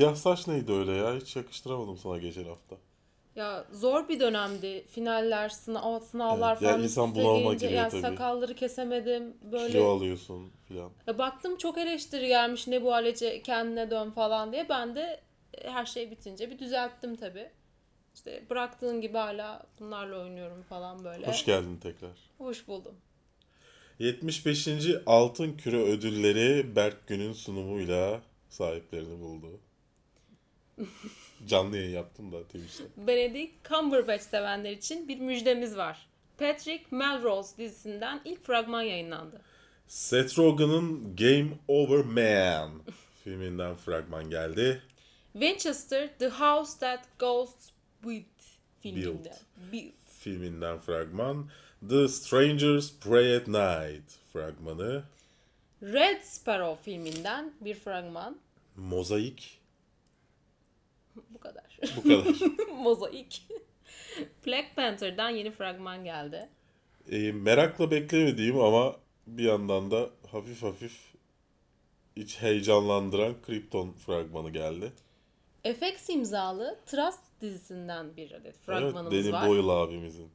Siyah saç neydi öyle ya? Hiç yakıştıramadım sana geçen hafta. Ya zor bir dönemdi. Finaller, sınav, sınavlar Evet, falan insan üst üste bunalıma giriyor yani tabii. sakalları kesemedim. Böyle Kilo alıyorsun filan. Ya baktım çok eleştiri gelmiş ne bu halece kendine dön falan diye. Ben de e, her şey bitince bir düzelttim tabii. İşte bıraktığın gibi hala bunlarla oynuyorum falan böyle. Hoş geldin tekrar. Hoş buldum. 75. Altın Küre ödülleri Berk Gün'ün sunumuyla sahiplerini buldu. Canlı yayın yaptım da Twitch'te. Benedict Cumberbatch sevenler için bir müjdemiz var. Patrick Melrose dizisinden ilk fragman yayınlandı. Seth Rogen'ın Game Over Man filminden fragman geldi. Winchester The House That Ghosts Built filminde. Built. Filminden fragman. The Strangers Pray at Night fragmanı. Red Sparrow filminden bir fragman. Mozaik. Bu kadar. Bu kadar. Mozaik. Black Panther'dan yeni fragman geldi. E, merakla beklemediğim ama bir yandan da hafif hafif iç heyecanlandıran Krypton fragmanı geldi. FX imzalı Trust dizisinden bir adet fragmanımız evet, Danny var. Boyle abimizin.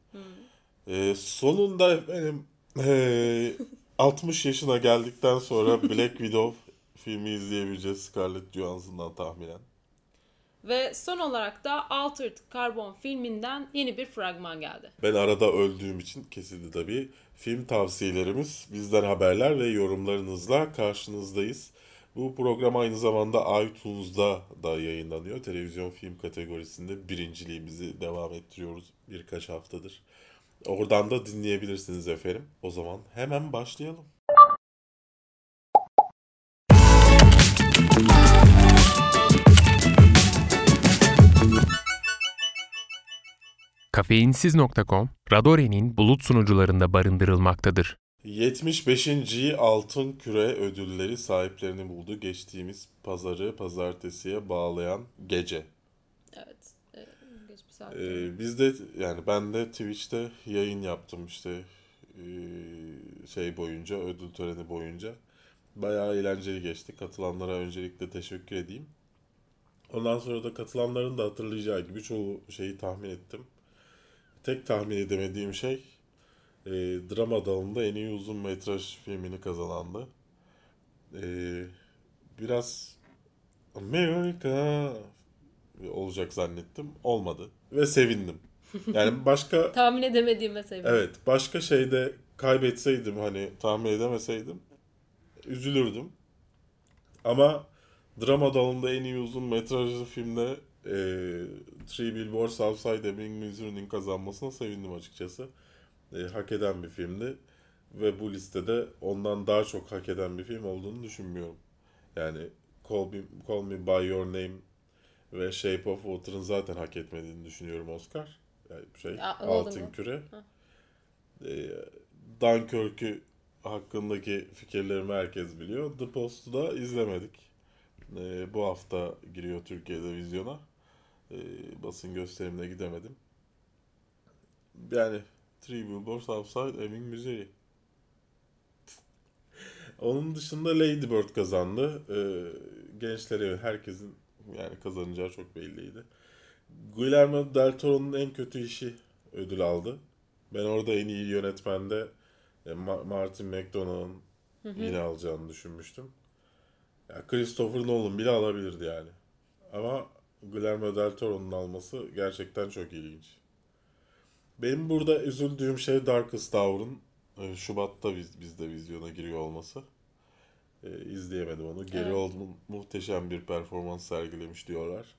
E, sonunda benim e, 60 yaşına geldikten sonra Black Widow filmi izleyebileceğiz Scarlett Johansson'dan tahminen. Ve son olarak da Altered Carbon filminden yeni bir fragman geldi. Ben arada öldüğüm için kesildi tabii. Film tavsiyelerimiz, bizden haberler ve yorumlarınızla karşınızdayız. Bu program aynı zamanda iTunes'da da yayınlanıyor. Televizyon film kategorisinde birinciliğimizi devam ettiriyoruz birkaç haftadır. Oradan da dinleyebilirsiniz efendim. O zaman hemen başlayalım. Kafeinsiz.com, Radore'nin bulut sunucularında barındırılmaktadır. 75. Altın Küre ödülleri sahiplerini buldu. Geçtiğimiz pazarı pazartesiye bağlayan gece. Evet. e, Geç bir saat. Ee, biz de yani ben de Twitch'te yayın yaptım işte ee, şey boyunca ödül töreni boyunca. Bayağı eğlenceli geçti. Katılanlara öncelikle teşekkür edeyim. Ondan sonra da katılanların da hatırlayacağı gibi çoğu şeyi tahmin ettim. Tek tahmin edemediğim şey e, drama dalında en iyi uzun metraj filmini kazanandı. Ee, biraz Amerika olacak zannettim. Olmadı. Ve sevindim. Yani başka Tahmin edemediğime sevindim. evet başka şeyde kaybetseydim hani tahmin edemeseydim üzülürdüm. Ama drama dalında en iyi uzun metrajlı filmde e, Three Billboards Outside Ebbing, Missouri'nin kazanmasına sevindim açıkçası. E, hak eden bir filmdi. Ve bu listede ondan daha çok hak eden bir film olduğunu düşünmüyorum. Yani Call Me, Call Me By Your Name ve Shape of Water'ın zaten hak etmediğini düşünüyorum Oscar. Yani şey, Ya, Altın mu? Küre. Ee, Dunkirk'ü hakkındaki fikirlerimi herkes biliyor. The Post'u da izlemedik. Ee, bu hafta giriyor Türkiye'de vizyona. Ee, basın gösterimine gidemedim. Yani Three Billboards Outside Ebbing, Missouri. Onun dışında Lady Bird kazandı. Ee, gençleri herkesin yani kazanacağı çok belliydi. Guillermo del Toro'nun en kötü işi ödül aldı. Ben orada en iyi yönetmende e, Ma- Martin McDonagh'ın yine alacağını düşünmüştüm. Ya Christopher Nolan bile alabilirdi yani. Ama Guillermo del Toro'nun alması gerçekten çok ilginç. Benim burada üzüldüğüm şey Darkest Hour'un e, Şubat'ta biz, bizde vizyona giriyor olması. E, izleyemedim onu. Gary Evet. Oldman muhteşem bir performans sergilemiş diyorlar.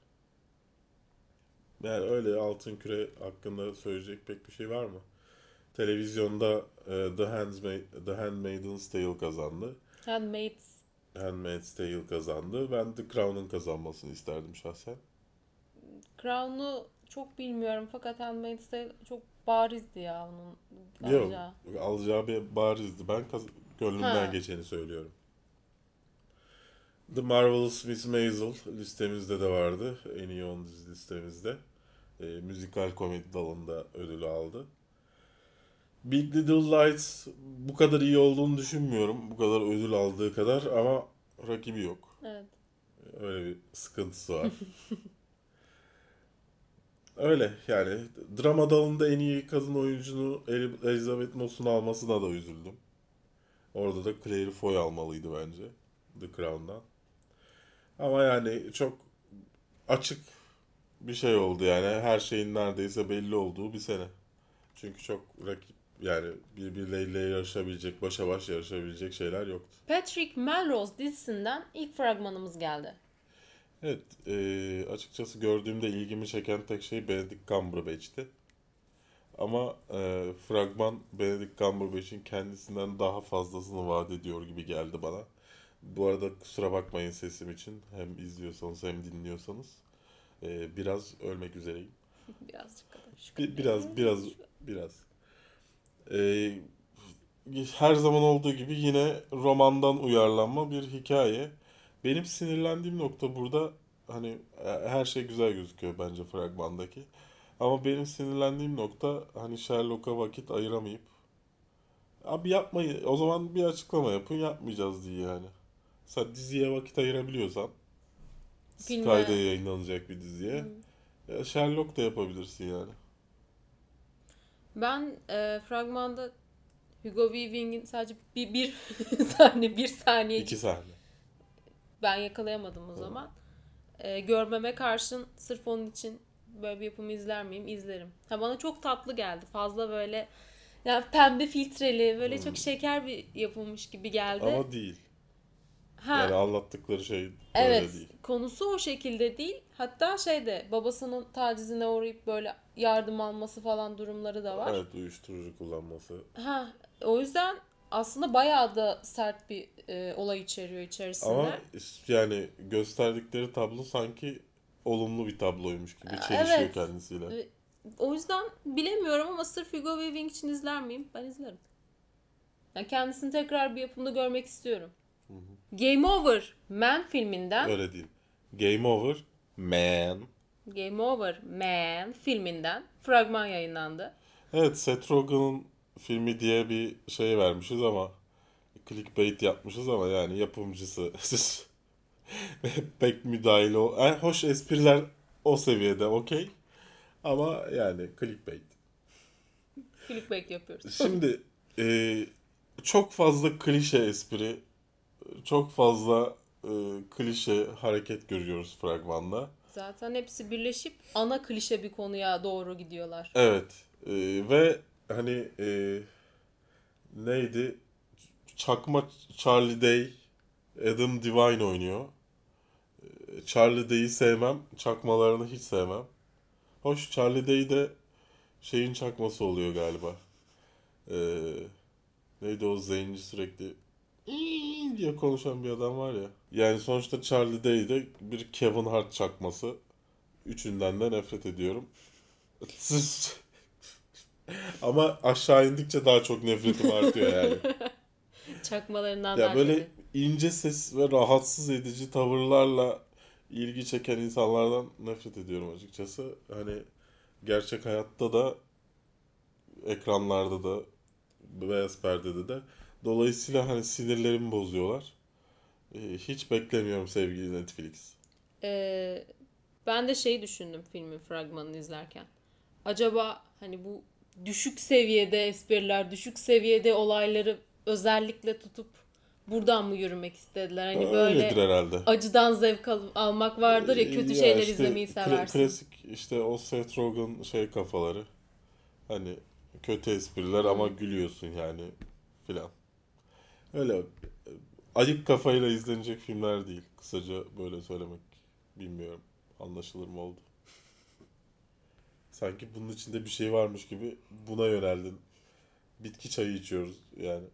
Yani öyle Altın Küre hakkında söyleyecek pek bir şey var mı? Televizyonda e, The, Handmaid, The Handmaid's Tale kazandı. Handmaids. Handmaid's Tale kazandı. Ben The Crown'un kazanmasını isterdim şahsen. Crown'u çok bilmiyorum fakat Handmaid's Tale çok barizdi ya onun Yok, alacağı. alacağı bir barizdi. Ben kaz- gönlümden Ha. geçeni söylüyorum. The Marvelous Miss Maisel listemizde de vardı. En iyi 10 dizi listemizde. E, müzikal komedi dalında ödül aldı. Big Little Lights bu kadar iyi olduğunu düşünmüyorum. Bu kadar ödül aldığı kadar ama rakibi yok. Evet. Öyle bir sıkıntısı var. Öyle yani drama dalında en iyi kadın oyuncunu El- Elizabeth Moss'un almasına da üzüldüm. Orada da Claire Foy almalıydı bence The Crown'dan. Ama yani çok açık bir şey oldu yani her şeyin neredeyse belli olduğu bir sene. Çünkü çok rakip yani birbirleriyle yarışabilecek, başa baş yarışabilecek şeyler yoktu. Patrick Melrose dizisinden ilk fragmanımız geldi. Evet, eee, açıkçası gördüğümde ilgimi çeken tek şey Benedict Cumberbatch'ti. Ama eee, fragman Benedict Cumberbatch'in kendisinden daha fazlasını vaat ediyor gibi geldi bana. Bu arada kusura bakmayın sesim için. Hem izliyorsanız hem dinliyorsanız. Eee, biraz ölmek üzereyim. Birazcık kadar. Bir- biraz, biraz, biraz. Eee, her zaman olduğu gibi yine romandan uyarlanma bir hikaye. Benim sinirlendiğim nokta burada hani e, her şey güzel gözüküyor bence fragmandaki. Ama benim sinirlendiğim nokta hani Sherlock'a vakit ayıramayıp abi yapmayın o zaman bir açıklama yapın yapmayacağız diye yani. Sen diziye vakit ayırabiliyorsan Filme- Sky'da yayınlanacak bir diziye ya Sherlock da yapabilirsin yani. Ben e, fragmanda Hugo Weaving'in sadece bir, bir saniye bir saniye İki sahne. Ben yakalayamadım o zaman. E, görmeme karşın sırf onun için böyle bir yapımı izler miyim? İzlerim. Ha bana çok tatlı geldi. Fazla böyle ya pembe filtreli böyle çok şeker bir yapılmış gibi geldi. Ama değil. ha Yani anlattıkları şey evet. değil. Konusu o şekilde değil. Hatta şeyde babasının tacizine uğrayıp böyle yardım alması falan durumları da var. Evet uyuşturucu kullanması. Ha, o yüzden aslında bayağı da sert bir e, olay içeriyor içerisinde. Ama yani gösterdikleri tablo sanki olumlu bir tabloymuş gibi çelişiyor evet. kendisiyle. E, O yüzden bilemiyorum ama sırf Hugo Weaving için izler miyim? Ben izlerim. Yani kendisini tekrar bir yapımda görmek istiyorum. Game Over Man filminden Öyle değil. Game over, man. Game Over Man filminden fragman yayınlandı. Evet Seth Rogen'ın filmi diye bir şey vermişiz ama clickbait yapmışız ama yani yapımcısı pek müdahil o. Yani hoş espriler o seviyede okey. Ama yani clickbait. Clickbait yapıyoruz. Şimdi e, çok fazla klişe espri, çok fazla e, klişe hareket görüyoruz fragmanda. Zaten hepsi birleşip ana klişe bir konuya doğru gidiyorlar. Evet e, ve hani e, neydi? Çakma Charlie Day, Adam Devine oynuyor. E, Charlie Day'i sevmem, çakmalarını hiç sevmem. Hoş Charlie Day de şeyin çakması oluyor galiba. E, neydi o zenci sürekli diye konuşan bir adam var ya. Yani sonuçta Charlie Day de bir Kevin Hart çakması. Üçünden de nefret ediyorum. Ama aşağı indikçe daha çok nefretim artıyor yani. Çakmalarından Ya böyle çok. ince ses ve rahatsız edici tavırlarla ilgi çeken insanlardan nefret ediyorum açıkçası. Hani gerçek hayatta da ekranlarda da beyaz perdede de dolayısıyla hani sinirlerimi bozuyorlar. Ee, Hiç beklemiyorum sevgili Netflix. Ee, ben de şey düşündüm filmin fragmanını izlerken. Acaba hani bu düşük seviyede espriler, düşük seviyede olayları özellikle tutup buradan mı yürümek istediler? Hani böyle herhalde. acıdan zevk al- almak vardır ya kötü Ya şeyler işte izlemeyi kla- seversin. Klasik işte o Seth Rogen şey kafaları. Hani kötü espriler ama gülüyorsun yani filan. Öyle ayık kafayla izlenecek filmler değil. Kısaca böyle söylemek bilmiyorum. Anlaşılır mı oldu? Sanki bunun içinde bir şey varmış gibi buna yöneldin. Bitki çayı içiyoruz yani.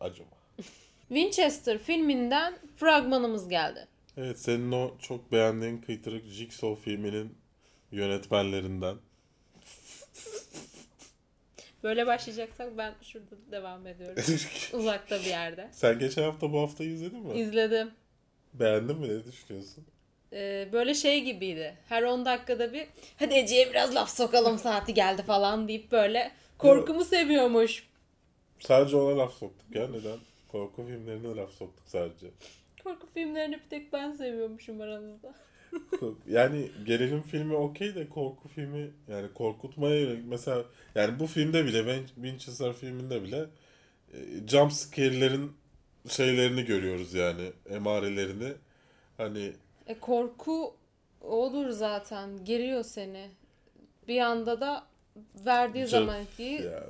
Acıma. Winchester filminden fragmanımız geldi. Evet senin o çok beğendiğin kıytırık Jigsaw filminin yönetmenlerinden. Böyle başlayacaksak ben şurada devam ediyorum. Uzakta bir yerde. Sen geçen hafta bu hafta izledin mi? İzledim. Beğendin mi? Ne düşünüyorsun? Ee, böyle şey gibiydi. Her 10 dakikada bir hadi Ece'ye biraz laf sokalım saati geldi falan deyip böyle korkumu seviyormuş. Sadece ona laf soktuk ya. Neden? Korku filmlerine laf soktuk sadece. Korku filmlerini bir tek ben seviyormuşum aranızda. Yani gerilim filmi okey de korku filmi yani korkutmaya yönelik mesela yani bu filmde bile Win- Winchester filminde bile e, jump scare'lerin şeylerini görüyoruz yani emarelerini. Hani E korku olur zaten. Geriyor seni. Bir anda da verdiği Ca- zaman ya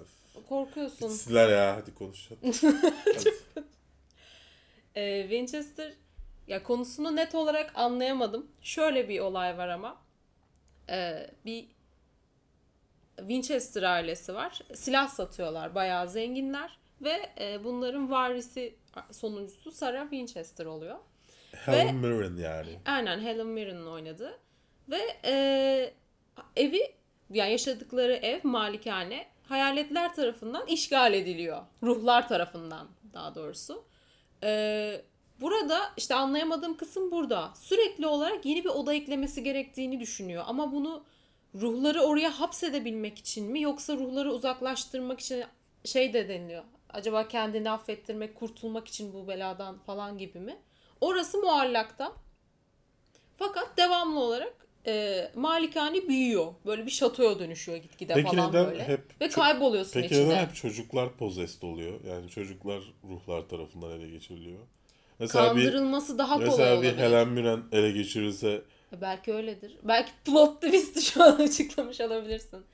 korkuyorsun. bitsinler ya hadi konuşalım. Ee, Winchester ya konusunu net olarak anlayamadım. Şöyle bir olay var ama. Ee, bir Winchester ailesi var. Silah satıyorlar. Bayağı zenginler. Ve e, bunların varisi sonuncusu Sarah Winchester oluyor. Helen Mirren yani. Aynen Helen Mirren'ın oynadığı. Ve e, evi yani yaşadıkları ev malikane hayaletler tarafından işgal ediliyor. Ruhlar tarafından daha doğrusu. E, burada işte anlayamadığım kısım burada. Sürekli olarak yeni bir oda eklemesi gerektiğini düşünüyor. Ama bunu ruhları oraya hapsedebilmek için mi yoksa ruhları uzaklaştırmak için şey de deniliyor. Acaba kendini affettirmek, kurtulmak için bu beladan falan gibi mi? Orası muallakta. Fakat devamlı olarak e, malikane büyüyor. Böyle bir şatoya dönüşüyor gitgide Peki falan neden böyle. hep Ve kayboluyorsun Peki içinde. neden hep çocuklar possessed oluyor? Yani çocuklar ruhlar tarafından ele geçiriliyor. Mesela bir Kandırılması daha kolay mesela bir olabilir. Helen Mirren ele geçirirse E, Belki öyledir. Belki plot twist'i şu an açıklamış olabilirsin.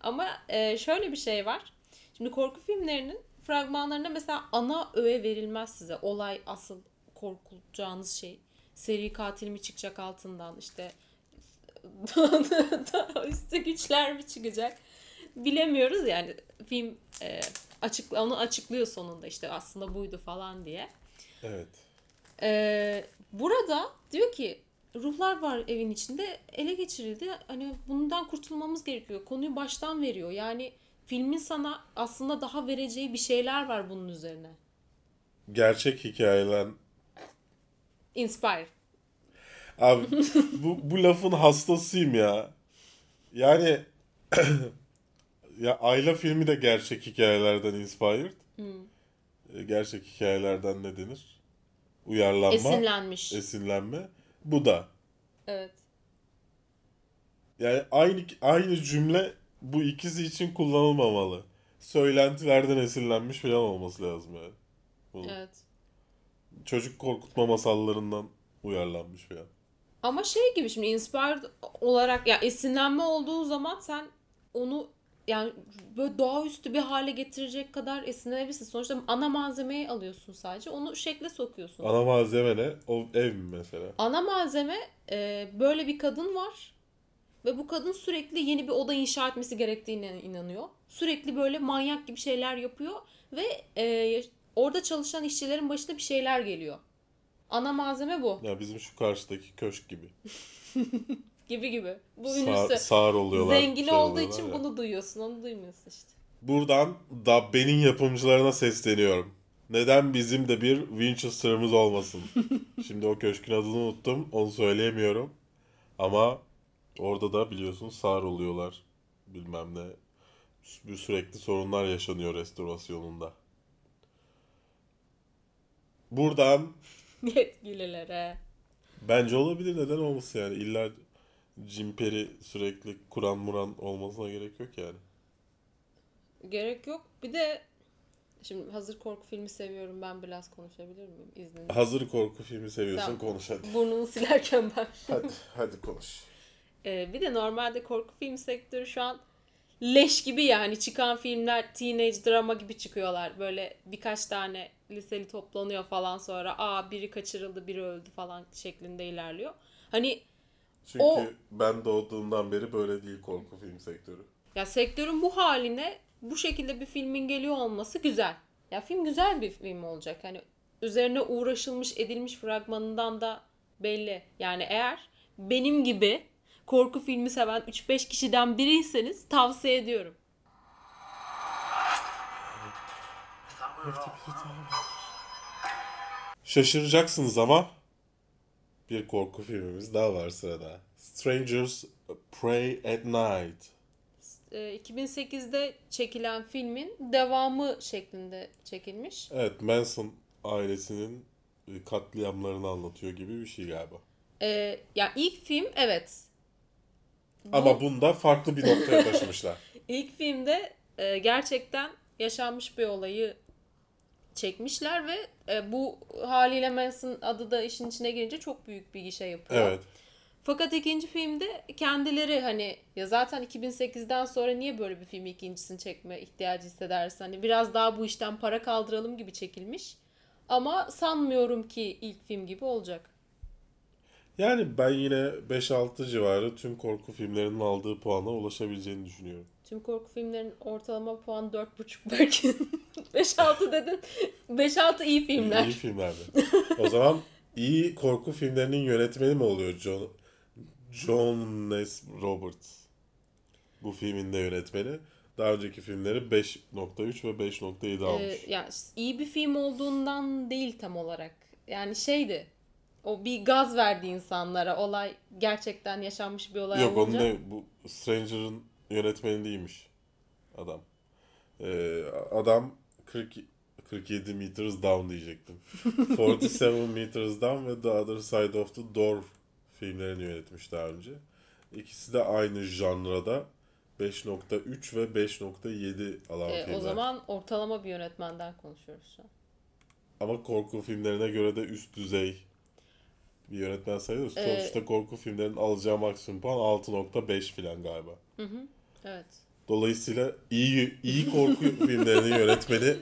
Ama e, şöyle bir şey var. Şimdi korku filmlerinin fragmanlarında mesela ana öğe verilmez size. Olay asıl korkulacağınız şey. Seri katil mi çıkacak altından işte üstü güçler mi çıkacak bilemiyoruz yani film e, açık onu açıklıyor sonunda işte aslında buydu falan diye. evet. Ee, burada diyor ki ruhlar var evin içinde ele geçirildi. Hani bundan kurtulmamız gerekiyor. Konuyu baştan veriyor. Yani filmin sana aslında daha vereceği bir şeyler var bunun üzerine. Gerçek hikayeler Inspire. Abi bu, bu lafın hastasıyım ya. Yani ya Ayla filmi de gerçek hikayelerden inspired. E, Gerçek hikayelerden ne denir? Uyarlanma, Esinlenmiş. esinlenme. Bu da. evet. Yani aynı aynı cümle bu ikisi için kullanılmamalı. Söylentilerden esinlenmiş falan olması lazım yani. Bu Evet. Çocuk korkutma masallarından uyarlanmış falan. Ama şey gibi şimdi inspired olarak ya esinlenme olduğu zaman sen onu yani böyle doğaüstü bir hale getirecek kadar esinlenebilirsin. Sonuçta ana malzemeyi alıyorsun sadece. Onu şekle sokuyorsun. Ana malzeme ne? O ev mi mesela? Ana malzeme e, böyle bir kadın var ve bu kadın sürekli yeni bir oda inşa etmesi gerektiğine inanıyor. Sürekli böyle manyak gibi şeyler yapıyor ve e, orada çalışan işçilerin başına bir şeyler geliyor. Ana malzeme bu. Ya bizim şu karşıdaki köşk gibi. Gibi gibi. Bu Sağ, ünlüsü. sağır oluyorlar. Zengin şey olduğu için ya. bunu duyuyorsun. Onu duymuyorsun işte. Buradan Dabbe'nin yapımcılarına sesleniyorum. Neden bizim de bir Winchester'ımız olmasın? Şimdi o köşkün adını unuttum. Onu söyleyemiyorum. Ama orada da biliyorsun sağır oluyorlar. Bilmem ne. Bir sürekli sorunlar yaşanıyor restorasyonunda. Buradan Yetkililere. bence olabilir. Neden olmasın yani? İlla Cimperi sürekli Kur'an muran olmasına gerek yok yani. Gerek yok. Bir de şimdi hazır korku filmi seviyorum. Ben biraz konuşabilir miyim izninle? Hazır korku filmi seviyorsun Tamam. konuş hadi. Burnunu silerken ben. Hadi, hadi konuş. Ee, bir de normalde korku film sektörü şu an leş gibi ya hani çıkan filmler teenage drama gibi çıkıyorlar. Böyle birkaç tane liseli toplanıyor falan sonra aa biri kaçırıldı biri öldü falan şeklinde ilerliyor. Hani Çünkü O- ben doğduğumdan beri böyle değil korku film sektörü. ya sektörün bu haline bu şekilde bir filmin geliyor olması güzel. Ya film güzel bir film olacak. Hani üzerine uğraşılmış edilmiş fragmanından da belli. Yani eğer benim gibi korku filmi seven 3-5 kişiden biriyseniz tavsiye ediyorum. Şaşıracaksınız ama bir korku filmimiz daha var sırada. Strangers Pray at Night. e, 2008'de çekilen filmin devamı şeklinde çekilmiş. Evet Manson ailesinin e, katliamlarını anlatıyor gibi bir şey galiba. Ee, ya ilk film evet. Bu- Ama bunda farklı bir noktaya taşımışlar. İlk filmde e, gerçekten yaşanmış bir olayı çekmişler ve e, bu haliyle Manson adı da işin içine girince çok büyük bir gişe yapıyor. Evet. Fakat ikinci filmde kendileri hani ya zaten 2008'den sonra niye böyle bir film ikincisini çekme ihtiyacı hissedersin? Hani biraz daha bu işten para kaldıralım gibi çekilmiş. Ama sanmıyorum ki ilk film gibi olacak. Yani ben yine 5-6 civarı tüm korku filmlerinin aldığı puana ulaşabileceğini düşünüyorum. Tüm korku filmlerinin ortalama puanı 4.5 belki. 5-6 dedin. 5-6 iyi filmler. İyi filmlerdi. o zaman iyi korku filmlerinin yönetmeni mi oluyor John, John Ness Roberts? Bu filmin de yönetmeni. Daha önceki filmleri 5.3 ve 5.7 almış. Ee, yani iyi bir film olduğundan değil tam olarak. Yani şeydi. O bir gaz verdi insanlara. Olay gerçekten yaşanmış bir olay Yok olunca. ne bu Stranger'ın yönetmeni değilmiş adam. Ee, adam 40 47 meters down diyecektim. 47 meters down ve The Other Side of the Door filmlerini yönetmiş daha önce. İkisi de aynı janrada 5.3 ve 5.7 alan Ee, filmler. o zaman ortalama bir yönetmenden konuşuyoruz şu an. Ama korku filmlerine göre de üst düzey bir yönetmen sayılır. Ee, Sonuçta korku filmlerinin alacağı maksimum puan 6.5 falan galiba. Evet. Dolayısıyla iyi iyi korku filmlerinin yönetmeni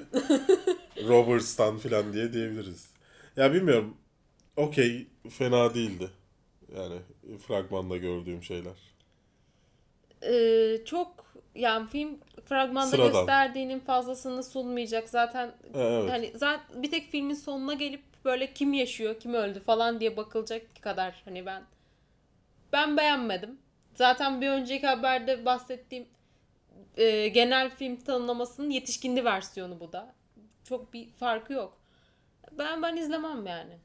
Robert Stan falan diye diyebiliriz. Ya bilmiyorum. Okey fena değildi. Yani fragmanda gördüğüm şeyler. Ee, çok yani film fragmanda Sıradan. gösterdiğinin fazlasını sunmayacak. Zaten evet. hani zaten bir tek filmin sonuna gelip böyle kim yaşıyor, kim öldü falan diye bakılacak kadar hani ben ben beğenmedim. Zaten bir önceki haberde bahsettiğim e, genel film tanımlamasının yetişkinli versiyonu bu da. Çok bir farkı yok. Ben ben izlemem yani.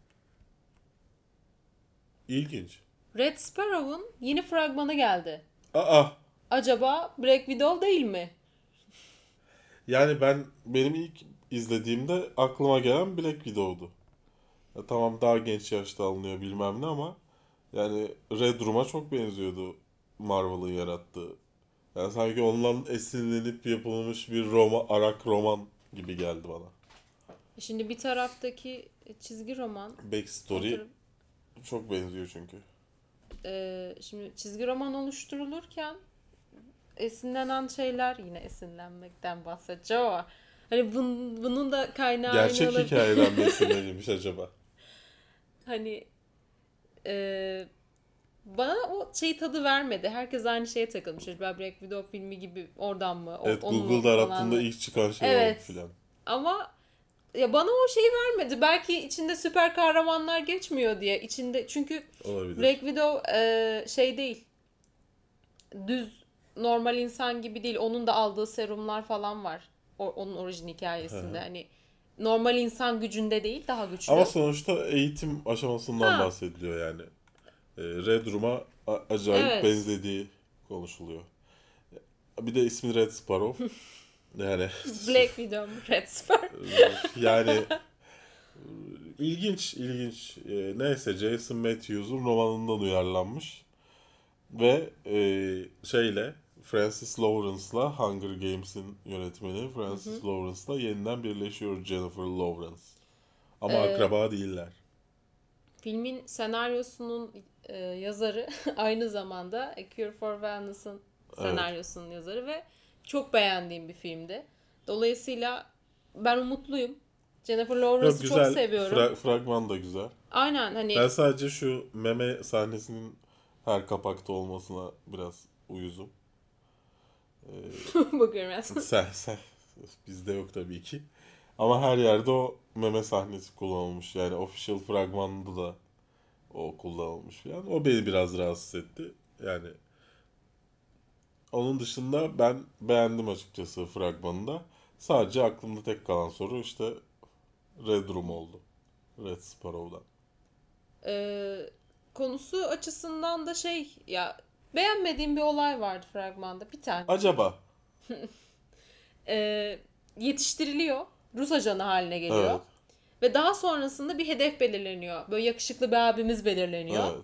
İlginç. Red Sparrow'un yeni fragmanı geldi. Aa Acaba Black Widow değil mi? yani ben benim ilk izlediğimde aklıma gelen Black Widow'du. Ya tamam daha genç yaşta alınıyor bilmem ne ama yani Red Room'a çok benziyordu Marvel'ın yarattığı. Yani sanki ondan esinlenip yapılmış bir Roma, Arak roman gibi geldi bana. Şimdi bir taraftaki çizgi roman Backstory oturup, çok benziyor çünkü. e, şimdi çizgi roman oluşturulurken esinlenen şeyler yine esinlenmekten bahsedeceğim ama hani bun, bunun da kaynağı Gerçek hikayeden mi esinlenilmiş acaba? Hani e, bana o şey tadı vermedi. Herkes aynı şeye takılmış. Acaba Black Widow filmi gibi oradan mı? O- Evet Google'da arattığında ilk çıkan şey Evet. o filan. Ama ya bana o şeyi vermedi. Belki içinde süper kahramanlar geçmiyor diye. içinde çünkü Olabilir. Black Widow e, şey değil. Düz normal insan gibi değil. Onun da aldığı serumlar falan var. O, onun orijin hikayesinde. Hani normal insan gücünde değil, daha güçlü. Ama sonuçta eğitim aşamasından Ha. bahsediliyor yani. Ee, Red Room'a acayip Evet. benzediği konuşuluyor. Bir de ismi Red Sparrow. yani Black Widow, Red Sparrow. yani ilginç ilginç. Ee, neyse Jason Matthews'un romanından uyarlanmış. Ve e, şeyle Francis Lawrence'la Hunger Games'in yönetmeni Francis Lawrence'la yeniden birleşiyor Jennifer Lawrence. Ama Ee, akraba değiller. Filmin senaryosunun e, yazarı aynı zamanda A Cure for Wellness'ın senaryosunun yazarı ve çok beğendiğim bir filmdi. Dolayısıyla ben umutluyum. Jennifer Lawrence'ı çok seviyorum. Fra- fragman da güzel. Aynen hani Ben sadece şu meme sahnesinin her kapakta olmasına biraz uyuzum. bakıyorum aslında. sen, sen, bizde yok tabii ki. Ama her yerde o meme sahnesi kullanılmış. Yani official fragmanda da o kullanılmış falan. O beni biraz rahatsız etti. Yani onun dışında ben beğendim açıkçası fragmanında. Sadece aklımda tek kalan soru işte Red Room oldu. Red Sparrow'dan. Ee, konusu açısından da şey ya beğenmediğim bir olay vardı fragmanda bir tane. Acaba Ee, yetiştiriliyor. Rus ajanı haline geliyor. Evet. Ve daha sonrasında bir hedef belirleniyor. Böyle yakışıklı bir abimiz belirleniyor. Evet.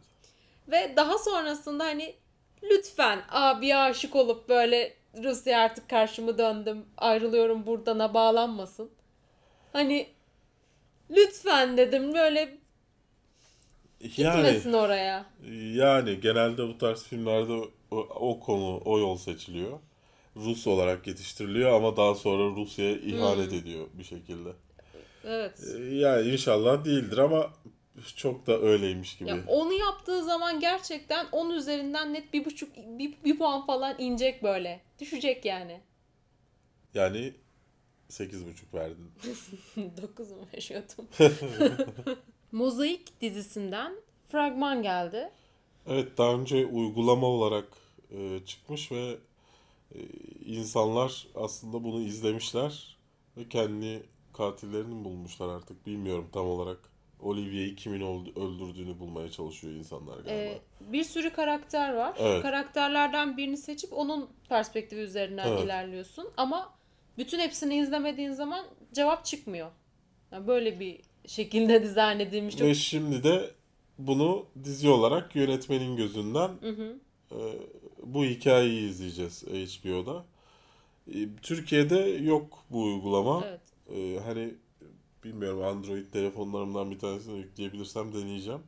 Ve daha sonrasında hani lütfen abiye aşık olup böyle Rusya artık karşımı döndüm ayrılıyorum buradan'a bağlanmasın. Hani lütfen dedim böyle Yani gitmesin oraya. yani genelde bu tarz filmlerde o, o konu o yol seçiliyor. Rus olarak yetiştiriliyor ama daha sonra Rusya'ya ihanet ediyor bir şekilde. Evet. Ee, Yani inşallah değildir ama çok da öyleymiş gibi. Ya onu yaptığı zaman gerçekten 10 üzerinden net bir buçuk bir, bir puan falan inecek böyle. Düşecek yani. Yani 8,5 verdin. 9 mu yaşıyordum? Mozaik dizisinden fragman geldi. Evet daha önce uygulama olarak e, çıkmış ve e, insanlar aslında bunu izlemişler ve kendi katillerini bulmuşlar artık bilmiyorum tam olarak. Olivia'yı kimin öld- öldürdüğünü bulmaya çalışıyor insanlar galiba. Ee, bir sürü karakter var. Evet. Karakterlerden birini seçip onun perspektifi üzerinden Evet. ilerliyorsun. Ama bütün hepsini izlemediğin zaman cevap çıkmıyor. Yani böyle bir şekilde dizayn edilmiş. Çok... Ve şimdi de bunu dizi olarak yönetmenin gözünden Hı hı. e, bu hikayeyi izleyeceğiz HBO'da. E, Türkiye'de yok bu uygulama. Evet. Ee, hani bilmiyorum Android telefonlarımdan bir tanesini yükleyebilirsem deneyeceğim.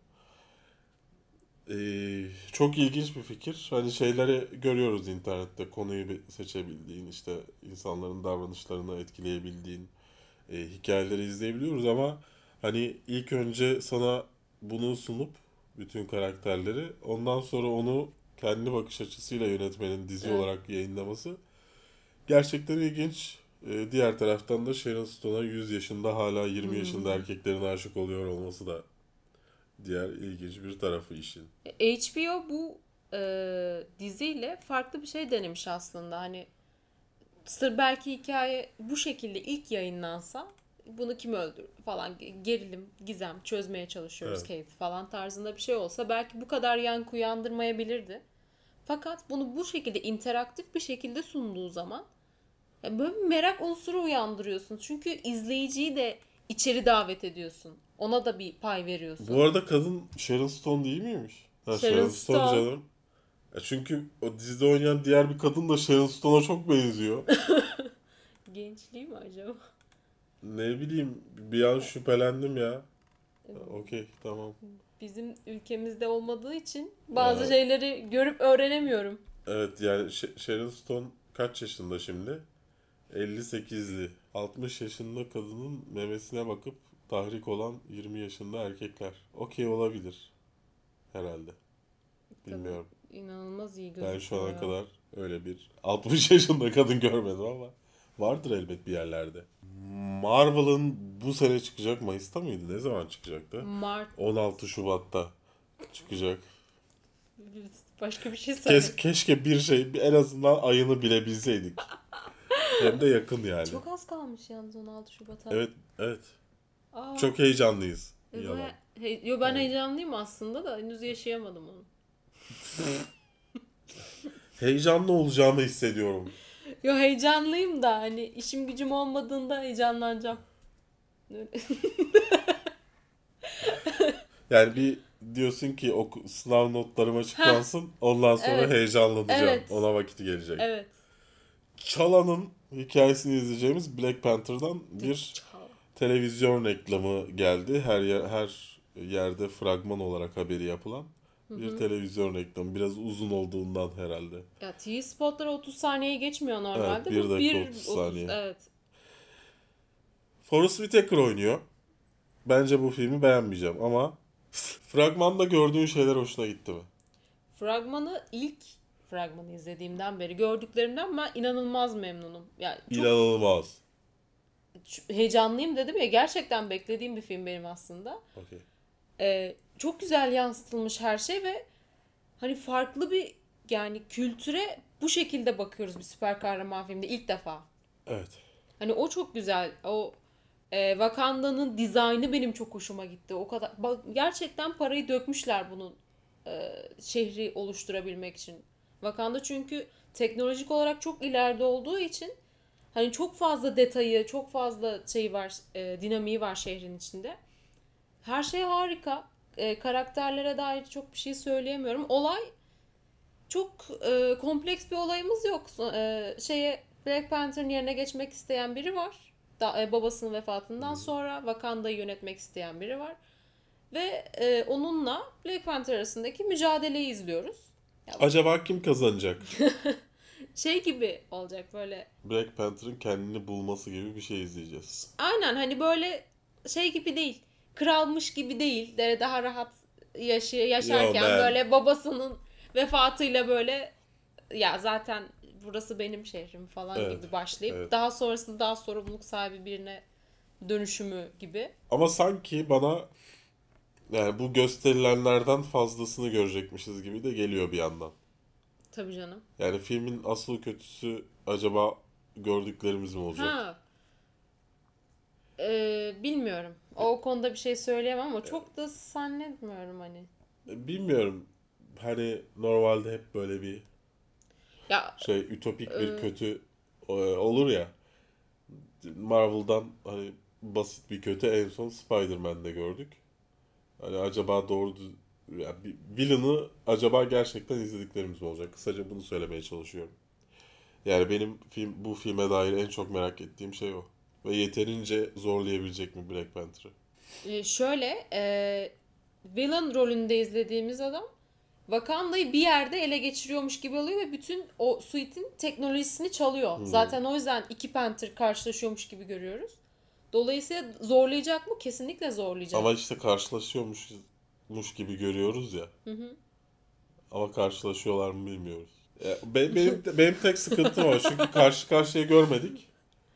Ee, çok ilginç bir fikir. Hani şeyleri görüyoruz internette konuyu seçebildiğin işte insanların davranışlarını etkileyebildiğin e, hikayeleri izleyebiliyoruz ama hani ilk önce sana bunu sunup bütün karakterleri ondan sonra onu kendi bakış açısıyla yönetmenin dizi Evet. olarak yayınlaması gerçekten ilginç. Ee, diğer taraftan da Sharon Stone'a 100 yaşında hala 20 yaşında erkeklerin aşık oluyor olması da diğer ilginç bir tarafı işin. HBO bu e, diziyle farklı bir şey denemiş aslında. Hani sır belki hikaye bu şekilde ilk yayınlansa bunu kim öldürdü falan gerilim, gizem çözmeye çalışıyoruz Evet. Kate falan tarzında bir şey olsa belki bu kadar yankı uyandırmayabilirdi. Fakat bunu bu şekilde interaktif bir şekilde sunduğu zaman ya böyle bir merak unsuru uyandırıyorsun. Çünkü izleyiciyi de içeri davet ediyorsun. Ona da bir pay veriyorsun. Bu arada kadın Sharon Stone değil miymiş? Ha, Sharon Stone. canım. Ya çünkü o dizide oynayan diğer bir kadın da Sharon Stone'a çok benziyor. Gençliği mi acaba? Ne bileyim bir an şüphelendim ya. Okey tamam. bizim ülkemizde olmadığı için bazı Evet. şeyleri görüp öğrenemiyorum. Evet yani Sharon Stone kaç yaşında şimdi? 58'li. 60 yaşında kadının memesine bakıp tahrik olan 20 yaşında erkekler. Okey olabilir. Herhalde. Bilmiyorum. İnanılmaz iyi gözüküyor. Ben şu ana kadar öyle bir 60 yaşında kadın görmedim ama vardır elbet bir yerlerde. Marvel'ın bu sene çıkacak Mayıs'ta mıydı? Ne zaman çıkacaktı? Mart 16 Şubat'ta çıkacak. başka bir şey söyle. Kes, keşke bir şey en azından ayını bilebilseydik. Hem de yakın yani. Çok az kalmış yalnız 16 Şubat'a. Evet, evet. Aa, Çok heyecanlıyız. e, Yalan. he- yo, ben heyecanlıyım aslında da henüz yaşayamadım onu. Heyecanlı olacağımı hissediyorum. Yo heyecanlıyım da hani işim gücüm olmadığında heyecanlanacağım. Yani bir diyorsun ki o sınav notlarım açıklansın. Ondan sonra Evet. heyecanlanacağım. Evet. Ona vakti gelecek. evet. Çalan'ın hikayesini izleyeceğimiz Black Panther'dan bir Çal. televizyon reklamı geldi. Her yer, her yerde fragman olarak haberi yapılan bir televizyon reklamı. Biraz uzun olduğundan herhalde. Ya TV spotları 30 saniyeyi geçmiyor normalde. Evet, bir Bu dakika bir 30 saniye. Evet. Forrest Whitaker oynuyor. Bence bu filmi beğenmeyeceğim ama fragmanda gördüğün şeyler hoşuna gitti mi? Fragmanı ilk fragmanı izlediğimden beri gördüklerimden ben inanılmaz memnunum. Yani çok İnanılmaz. heyecanlıyım dedim ya gerçekten beklediğim bir film benim aslında. Okey. Ee, çok güzel yansıtılmış her şey ve hani farklı bir yani kültüre bu şekilde bakıyoruz bir süper kahraman filmde ilk defa. Evet. Hani o çok güzel. O e, Wakanda'nın dizaynı benim çok hoşuma gitti. O kadar bak, gerçekten parayı dökmüşler bunun e, şehri oluşturabilmek için. Wakanda çünkü teknolojik olarak çok ileride olduğu için Hani çok fazla detayı, çok fazla şeyi var, e, dinamiği var şehrin içinde. Her şey harika. E, karakterlere dair çok bir şey söyleyemiyorum. Olay çok e, kompleks bir olayımız yok. E, şeye Black Panther'ın yerine geçmek isteyen biri var. Da, e, babasının vefatından sonra Wakanda'yı yönetmek isteyen biri var. Ve e, onunla Black Panther arasındaki mücadeleyi izliyoruz. Acaba kim kazanacak? Şey gibi olacak böyle. Black Panther'ın kendini bulması gibi bir şey izleyeceğiz. Aynen hani böyle şey gibi değil. Kralmış gibi değil. De daha rahat yaşı yaşarken Yo, ben- böyle babasının vefatıyla böyle ya zaten burası benim şehrim falan Evet, gibi başlayıp evet. daha sonrasında daha sorumluluk sahibi birine dönüşümü gibi. Ama sanki bana yani bu gösterilenlerden fazlasını görecekmişiz gibi de geliyor bir yandan. Tabii canım. Yani filmin asıl kötüsü acaba gördüklerimiz mi olacak? Ha. Ee, bilmiyorum. O konuda bir şey söyleyemem ama çok da zannetmiyorum hani. Bilmiyorum. Hani normalde hep böyle bir Ya şey ütopik bir kötü e, olur ya. Marvel'dan hani basit bir kötü en son Spider-Man'de gördük. Hani acaba doğru yani villain'ı acaba gerçekten izlediklerimiz mi olacak? Kısaca bunu söylemeye çalışıyorum. Yani benim film bu filme dair en çok merak ettiğim şey o. Ve yeterince zorlayabilecek mi Black Panther'ı? e, şöyle e, villain rolünde izlediğimiz adam Wakanda'yı bir yerde ele geçiriyormuş gibi oluyor ve bütün o suite'in teknolojisini çalıyor. Hmm. Zaten o yüzden iki Panther karşılaşıyormuş gibi görüyoruz. Dolayısıyla zorlayacak mı? Kesinlikle zorlayacak. Ama işte karşılaşıyormuş gibi görüyoruz ya. Hı hı. Ama karşılaşıyorlar mı bilmiyoruz. Ya, be- benim benim tek sıkıntım o. Çünkü karşı karşıya görmedik.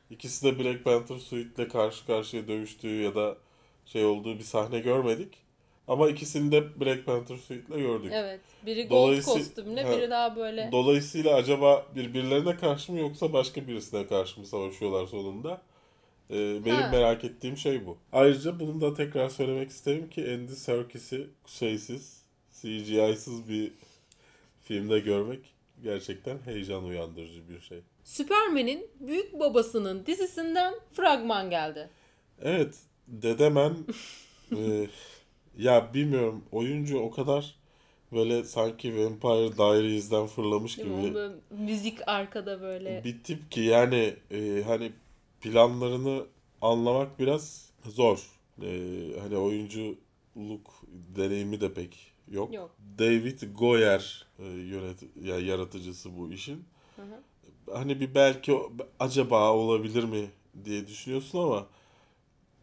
İkisi de Black Panther suite'le karşı karşıya dövüştüğü ya da şey olduğu bir sahne görmedik. Ama ikisini de Black Panther suite'le gördük. Evet. Biri gold Dolayısı- kostümle, Ha. biri daha böyle. Dolayısıyla acaba birbirlerine karşı mı yoksa başka birisine karşı mı savaşıyorlar sonunda? Ee, benim Ha. merak ettiğim şey bu. Ayrıca bunu da tekrar söylemek isterim ki Andy Serkis'i şeysiz, CGI'sız bir filmde görmek gerçekten heyecan uyandırıcı bir şey. Superman'in büyük babasının dizisinden fragman geldi. Evet, Dedemen e, ya bilmiyorum oyuncu o kadar böyle sanki Vampire Diaries'den fırlamış Değil gibi böyle müzik arkada böyle. bir tip ki yani e, hani planlarını anlamak biraz zor. E, hani oyunculuk deneyimi de pek yok. Yok. David Goyer e, yönet ya yaratıcısı bu işin. Hı hı. Hani bir belki acaba olabilir mi diye düşünüyorsun ama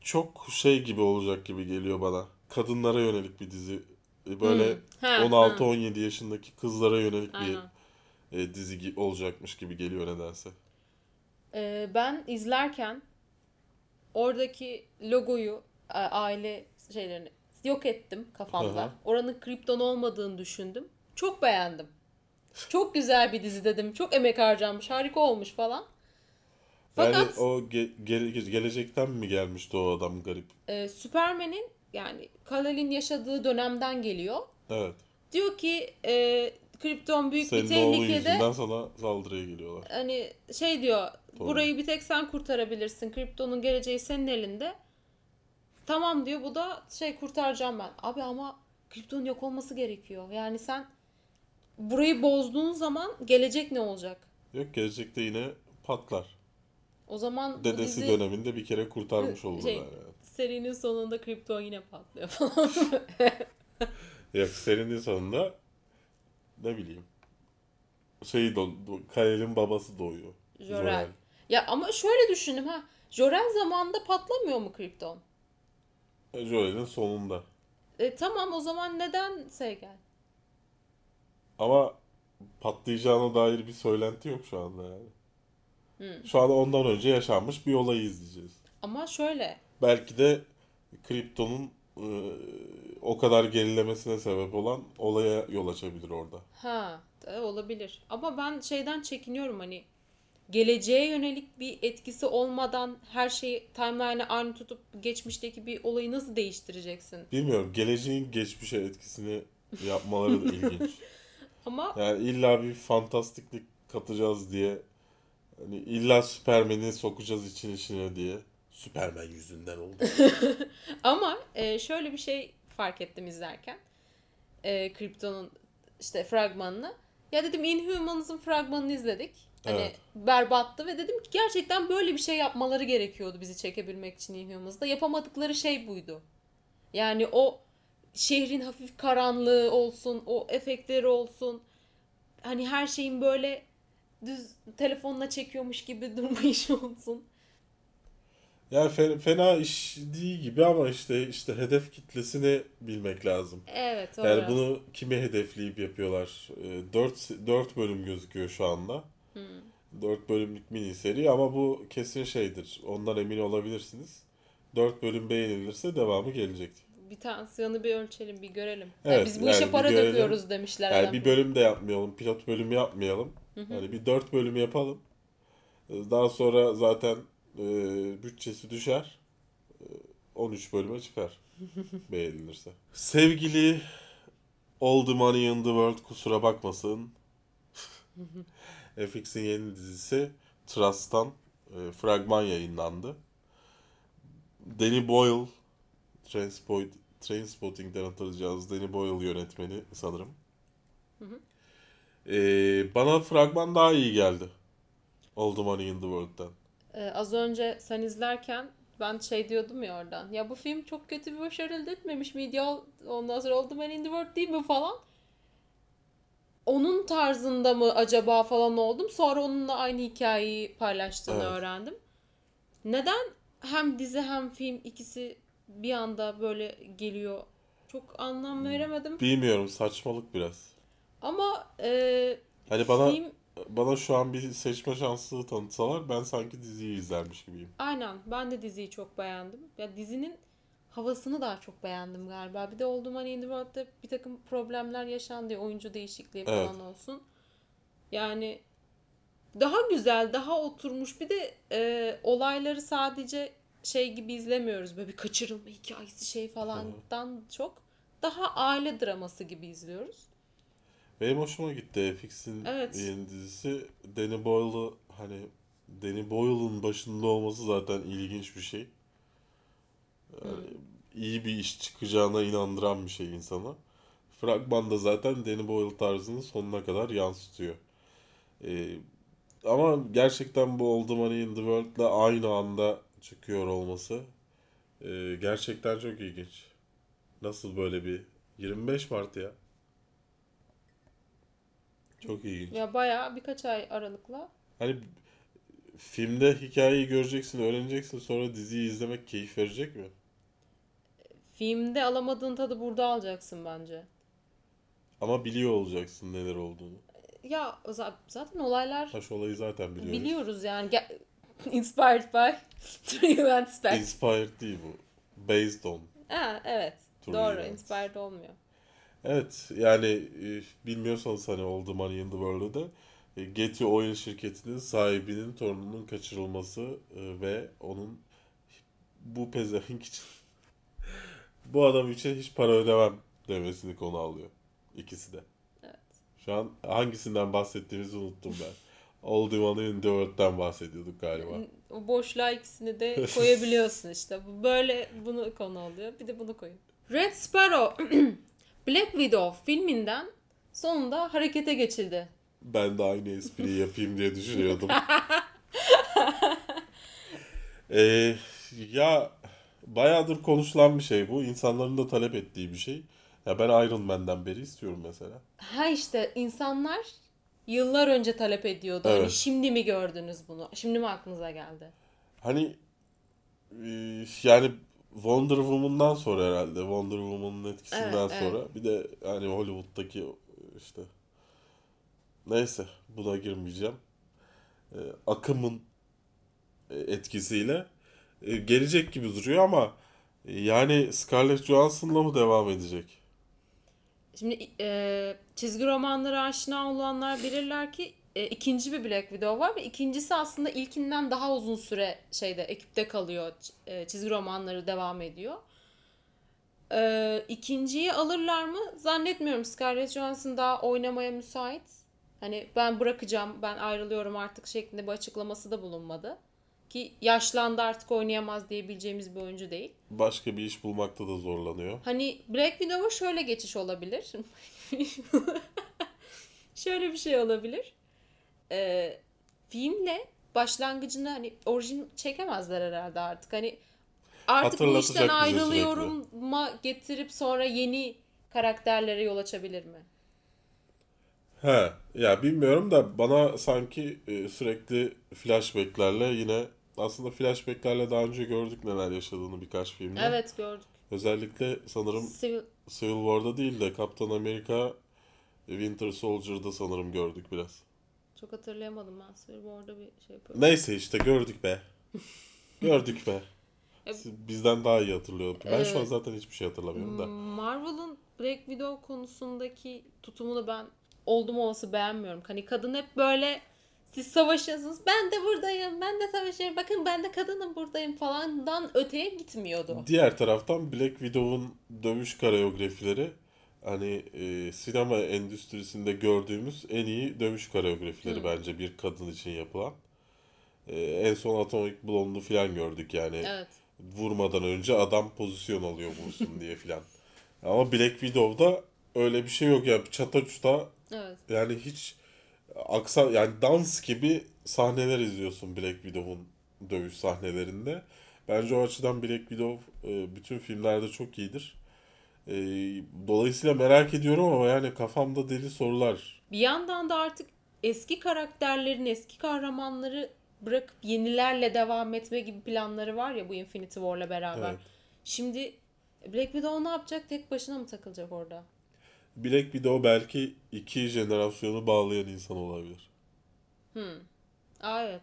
çok şey gibi olacak gibi geliyor bana. Kadınlara yönelik bir dizi. E, Böyle Hmm. Ha, 16-17 yaşındaki kızlara yönelik bir Aynen. e, dizi olacakmış gibi geliyor nedense. Ee, ben izlerken oradaki logoyu, a- aile şeylerini yok ettim kafamda. Hı. Oranın Krypton olmadığını düşündüm. Çok beğendim. Çok güzel bir dizi dedim. Çok emek harcanmış, harika olmuş falan. Fakat Yani o ge- gele- gelecekten mi gelmişti o adam garip? e, Superman'in yani Kal-El'in yaşadığı dönemden geliyor. Evet. Diyor ki e, Krypton büyük bir Senin oğlun tehlikede. yüzünden sana saldırıya geliyorlar. Hani şey diyor Doğru. burayı bir tek sen kurtarabilirsin. Krypton'un geleceği senin elinde. Tamam diyor bu da şey kurtaracağım ben. Abi ama Krypton'un yok olması gerekiyor. Yani sen burayı bozduğun zaman gelecek ne olacak? Yok gelecekte yine patlar. O zaman Dedesi dizi döneminde bir kere kurtarmış olurlar Şey- yani. serinin sonunda Krypton yine patlıyor falan. Yok serinin sonunda ne bileyim şey Kayel'in babası doğuyor. Jor-El. ya ama şöyle düşündüm ha. Jor-El zamanında patlamıyor mu Krypton? Jor-El. Jor-El'in sonunda. E, tamam o zaman neden Seygen? Ama patlayacağına dair bir söylenti yok şu anda yani. Hmm. Şu anda ondan önce yaşanmış bir olayı izleyeceğiz. Ama şöyle Belki de Krypton'un e, o kadar gerilemesine sebep olan olaya yol açabilir orada. Ha, e, olabilir. Ama ben şeyden çekiniyorum hani geleceğe yönelik bir etkisi olmadan her şeyi timeline'ı aynı tutup geçmişteki bir olayı nasıl değiştireceksin? Bilmiyorum geleceğin geçmişe etkisini yapmaları da ilginç. Ama Yani illa bir fantastiklik katacağız diye Hani illa Superman'i sokacağız için içine diye. Superman yüzünden oldu. Ama e, şöyle bir şey fark ettim izlerken. E, Krypton'un işte fragmanını. Ya dedim Inhumans'ın fragmanını izledik. Hani Evet. berbattı ve dedim ki gerçekten böyle bir şey yapmaları gerekiyordu bizi çekebilmek için Inhumans'da. Yapamadıkları şey buydu. Yani o şehrin hafif karanlığı olsun, o efektleri olsun. Hani her şeyin böyle düz telefonla çekiyormuş gibi durmayışı olsun. Yani fe- fena iş değil gibi ama işte işte hedef kitlesini bilmek lazım. Evet, o Yani bunu kime hedefleyip yapıyorlar? 4 4 bölüm gözüküyor şu anda. Hmm. 4 bölümlük mini seri ama bu kesin şeydir. Ondan emin olabilirsiniz. 4 bölüm beğenilirse devamı gelecek. Bir tansiyonu bir ölçelim, bir görelim. Evet, Yani biz bu yani işe para görelim. döküyoruz demişler. Yani adam. bir bölüm de yapmayalım, pilot bölümü yapmayalım. Yani bir 4 bölüm yapalım. Daha sonra zaten e, bütçesi düşer. E, 13 bölüme çıkar. beğenilirse. Sevgili All the Money in the World kusura bakmasın. FX'in yeni dizisi Trust'tan e, fragman yayınlandı. Danny Boyle Transport, Trainspotting'den hatırlayacağınız Danny Boyle yönetmeni sanırım. E, bana fragman daha iyi geldi. All the Money in the World'dan. Ee, az önce sen izlerken ben şey diyordum ya oradan. Ya bu film çok kötü bir başarı elde etmemiş miydi? Ondan sonra Old Man in the World değil mi falan. Onun tarzında mı acaba falan oldum. Sonra onunla aynı hikayeyi paylaştığını Evet. öğrendim. Neden hem dizi hem film ikisi bir anda böyle geliyor? Çok anlam veremedim. Bilmiyorum saçmalık biraz. Ama e, Hani bana film bana şu an bir seçme şansı tanıtsalar ben sanki diziyi izlermiş gibiyim. Aynen. Ben de diziyi çok beğendim. Ya dizinin havasını daha çok beğendim galiba. Bir de Old Money in the World'da bir takım problemler yaşandı. ya, Oyuncu değişikliği Evet. falan olsun. Yani daha güzel, daha oturmuş. Bir de e, olayları sadece şey gibi izlemiyoruz. Böyle bir kaçırılma hikayesi şey falandan çok daha aile draması gibi izliyoruz. Benim hoşuma gitti FX'in Evet. yeni dizisi. Danny Boyle'ı hani Danny Boyle'ın başında olması zaten ilginç bir şey. Yani iyi bir iş çıkacağına inandıran bir şey insana. Fragmanda zaten Danny Boyle tarzını sonuna kadar yansıtıyor. Ee, ama gerçekten bu Old Money in the World'la aynı anda çıkıyor olması e, gerçekten çok ilginç. Nasıl böyle bir 25 Mart ya. Çok ilginç. Ya bayağı birkaç ay aralıkla Hani filmde hikayeyi göreceksin, öğreneceksin sonra diziyi izlemek keyif verecek mi? filmde alamadığın tadı burada alacaksın bence. Ama biliyor olacaksın neler olduğunu. Ya za- zaten olaylar Taş olayı zaten biliyoruz. biliyoruz yani. Inspired by True Events Back. Inspired değil bu. Based on. Ha, evet. True Doğru. Events. Inspired olmuyor. Evet yani e, bilmiyorsanız hani All the Money in the World'da da e, Getty Oil şirketinin sahibinin torununun kaçırılması e, ve onun bu pezevenk için bu adam için hiç para ödemem demesini konu alıyor. İkisi de. Evet. Şu an hangisinden bahsettiğimizi unuttum ben. The Money in the World'dan bahsediyorduk galiba. O boşluğa ikisini de koyabiliyorsun işte. Böyle bunu konu alıyor. Bir de bunu koyun. Red Sparrow Black Widow filminden sonunda harekete geçildi. Ben de aynı espriyi yapayım diye düşünüyordum. Ee, ya bayağıdır konuşulan bir şey bu. İnsanların da talep ettiği bir şey. Ya ben Iron Man'den beri istiyorum mesela. Ha işte insanlar yıllar önce talep ediyordu. Hani Evet. şimdi mi gördünüz bunu? Şimdi mi aklınıza geldi? Hani e, yani Wonder Woman'dan sonra herhalde. Wonder Woman'ın etkisinden Evet, evet. sonra. Bir de hani Hollywood'daki işte neyse buna girmeyeceğim. E, akımın e, etkisiyle e, gelecek gibi duruyor ama yani Scarlett Johansson'la mı devam edecek? Şimdi e, çizgi romanlara aşina olanlar bilirler ki e, ikinci bir Black Widow var ve ikincisi aslında ilkinden daha uzun süre şeyde ekipte kalıyor. E, çizgi romanları devam ediyor. E, ikinciyi alırlar mı? Zannetmiyorum. Scarlett Johansson daha oynamaya müsait. Hani ben bırakacağım, ben ayrılıyorum artık şeklinde bir açıklaması da bulunmadı. Ki yaşlandı artık oynayamaz diyebileceğimiz bir oyuncu değil. Başka bir iş bulmakta da zorlanıyor. Hani Black Widow'a şöyle geçiş olabilir. şöyle bir şey olabilir. Ee, filmle başlangıcını hani orijin çekemezler herhalde artık. Hani artık bu işten ayrılıyorum ma getirip sonra yeni karakterlere yol açabilir mi? He, ya bilmiyorum da bana sanki e, sürekli flashbacklerle yine aslında flashbacklerle daha önce gördük neler yaşadığını birkaç filmde. Evet gördük. Özellikle sanırım Civil Civil War'da değil de Kaptan Amerika Winter Soldier'da sanırım gördük biraz. çok hatırlayamadım ben. Civil War'da bir şey yapıyorum. Neyse işte gördük be. gördük be. Siz bizden daha iyi hatırlıyorum. Ben şu an zaten hiçbir şey hatırlamıyorum da. Marvel'ın Black Widow konusundaki tutumunu ben oldum olası beğenmiyorum. Hani kadın hep böyle siz savaşıyorsunuz ben de buradayım ben de savaşıyorum bakın ben de kadınım buradayım falandan öteye gitmiyordu. Diğer taraftan Black Widow'un dövüş koreografileri hani e, sinema endüstrisinde gördüğümüz en iyi dövüş koreografileri bence bir kadın için yapılan. E, en son Atomic Blonde'u falan gördük yani. Evet. Vurmadan önce adam pozisyon alıyor vursun diye filan. Ama Black Widow'da öyle bir şey yok ya. Çata çuta Evet. yani hiç aksa yani dans gibi sahneler izliyorsun Black Widow'un dövüş sahnelerinde. Bence o açıdan Black Widow e, bütün filmlerde çok iyidir. E, dolayısıyla merak ediyorum ama yani kafamda deli sorular. Bir yandan da artık eski karakterlerin eski kahramanları bırakıp yenilerle devam etme gibi planları var ya bu Infinity War'la beraber. Evet. Şimdi Black Widow ne yapacak? Tek başına mı takılacak orada? Black Widow belki iki jenerasyonu bağlayan insan olabilir. Aa evet.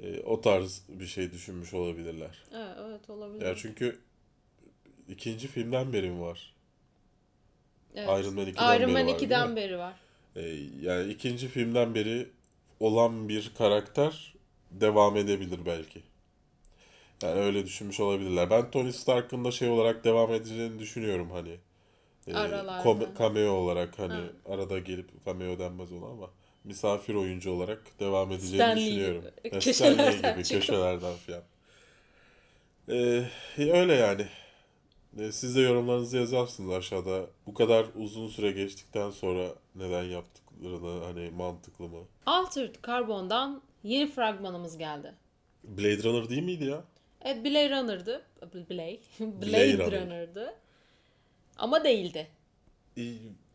E, o tarz bir şey düşünmüş olabilirler. Evet, evet olabilir. Ya çünkü ikinci filmden beri mi var? Evet. Iron Man 2'den Iron beri Man var, değil 2'den mi? beri var. E, yani ikinci filmden beri olan bir karakter devam edebilir belki. Yani öyle düşünmüş olabilirler. Ben Tony Stark'ın da şey olarak devam edeceğini düşünüyorum hani. E, kom- cameo olarak hani Ha. arada gelip cameo denmez ona ama misafir oyuncu olarak devam edeceğini Stan Lee düşünüyorum. gibi. E, Köşelerden Stan Lee gibi çıkıp. köşelerden falan. E, öyle yani. E, siz de yorumlarınızı yazarsınız aşağıda. Bu kadar uzun süre geçtikten sonra neden yaptıklarını hani mantıklı mı? Altered Carbon'dan yeni fragmanımız geldi. Blade Runner değil miydi ya? Evet Blade Runner'dı. Blade. Blade Blade Runner. Runner'dı. Ama değildi. E,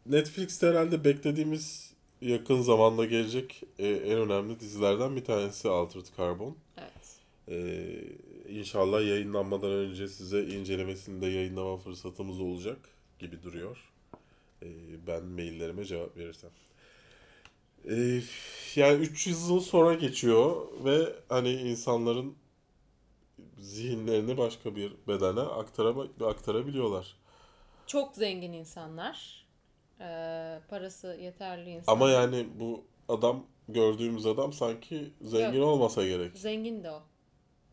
Netflix'te herhalde beklediğimiz yakın zamanda gelecek e, en önemli dizilerden bir tanesi Altered Carbon. Evet. İnşallah yayınlanmadan önce size incelemesini de yayınlama fırsatımız olacak gibi duruyor. Ee, ben maillerime cevap verirsem. Ee, yani 300 yıl sonra geçiyor ve hani insanların zihinlerini başka bir bedene aktara, aktarabiliyorlar. Çok zengin insanlar. Ee, parası yeterli insanlar. Ama yani bu adam gördüğümüz adam sanki zengin Yok. olmasa gerek. Zengin de o.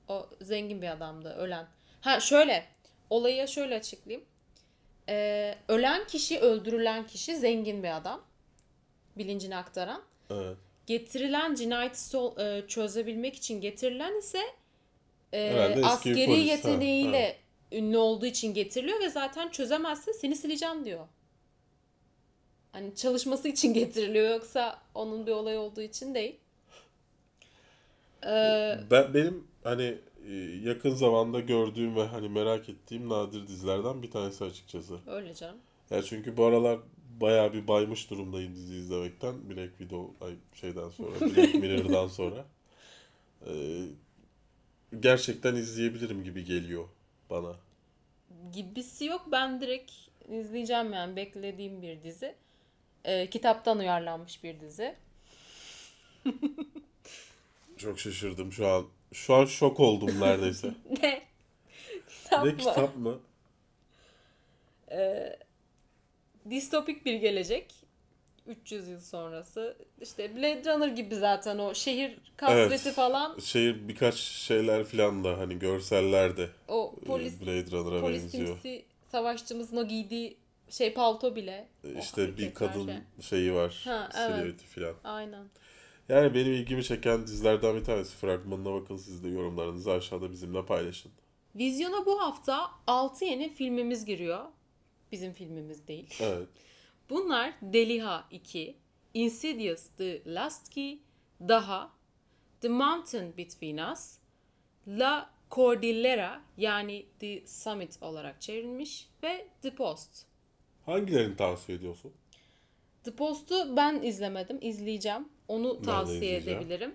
O zengin bir adamdı ölen. Ha şöyle. Olayı şöyle açıklayayım. Ee, ölen kişi, öldürülen kişi zengin bir adam. Bilincini aktaran. Evet. Getirilen cinayeti sol- e, çözebilmek için getirilen ise e, Herhalde askeri polis, ha, yeteneğiyle ünlü olduğu için getiriliyor ve zaten çözemezse seni sileceğim diyor. Hani çalışması için getiriliyor yoksa onun bir olay olduğu için değil. Ee, Ben benim hani e, yakın zamanda gördüğüm ve hani merak ettiğim nadir dizilerden bir tanesi açıkçası. öyle canım. Ya çünkü bu aralar bayağı bir baymış durumdayım dizi izlemekten. Black Widow ay şeyden sonra, Black Mirror'dan sonra. Ee, gerçekten izleyebilirim gibi geliyor bana. Gibisi yok. Ben direkt izleyeceğim yani beklediğim bir dizi. Ee, kitaptan uyarlanmış bir dizi. Çok şaşırdım şu an. Şu an şok oldum neredeyse. Ne? Kitap ne mı? kitap mı? distopik bir gelecek. 300 yıl sonrası. İşte Blade Runner gibi zaten o şehir kasveti Evet. falan. Şey birkaç şeyler falan da hani görsellerde O e, polis Blade Runner'a benziyor. polisimsi savaşçımızın o giydiği Şey palto bile. İşte Oh, bir hareketler kadın şey. şeyi var. Ha, evet. falan. Aynen. Yani benim ilgimi çeken dizilerden bir tanesi. Fragmanına bakın siz de yorumlarınızı aşağıda bizimle paylaşın. Vizyona bu hafta 6 yeni filmimiz giriyor. Bizim filmimiz değil. Evet. Bunlar Deliha 2, Insidious The Last Key, Daha, The Mountain Between Us, La Cordillera yani The Summit olarak çevrilmiş ve The Post. Hangilerini tavsiye ediyorsun? The Post'u ben izlemedim, izleyeceğim. Onu tavsiye izleyeceğim. edebilirim.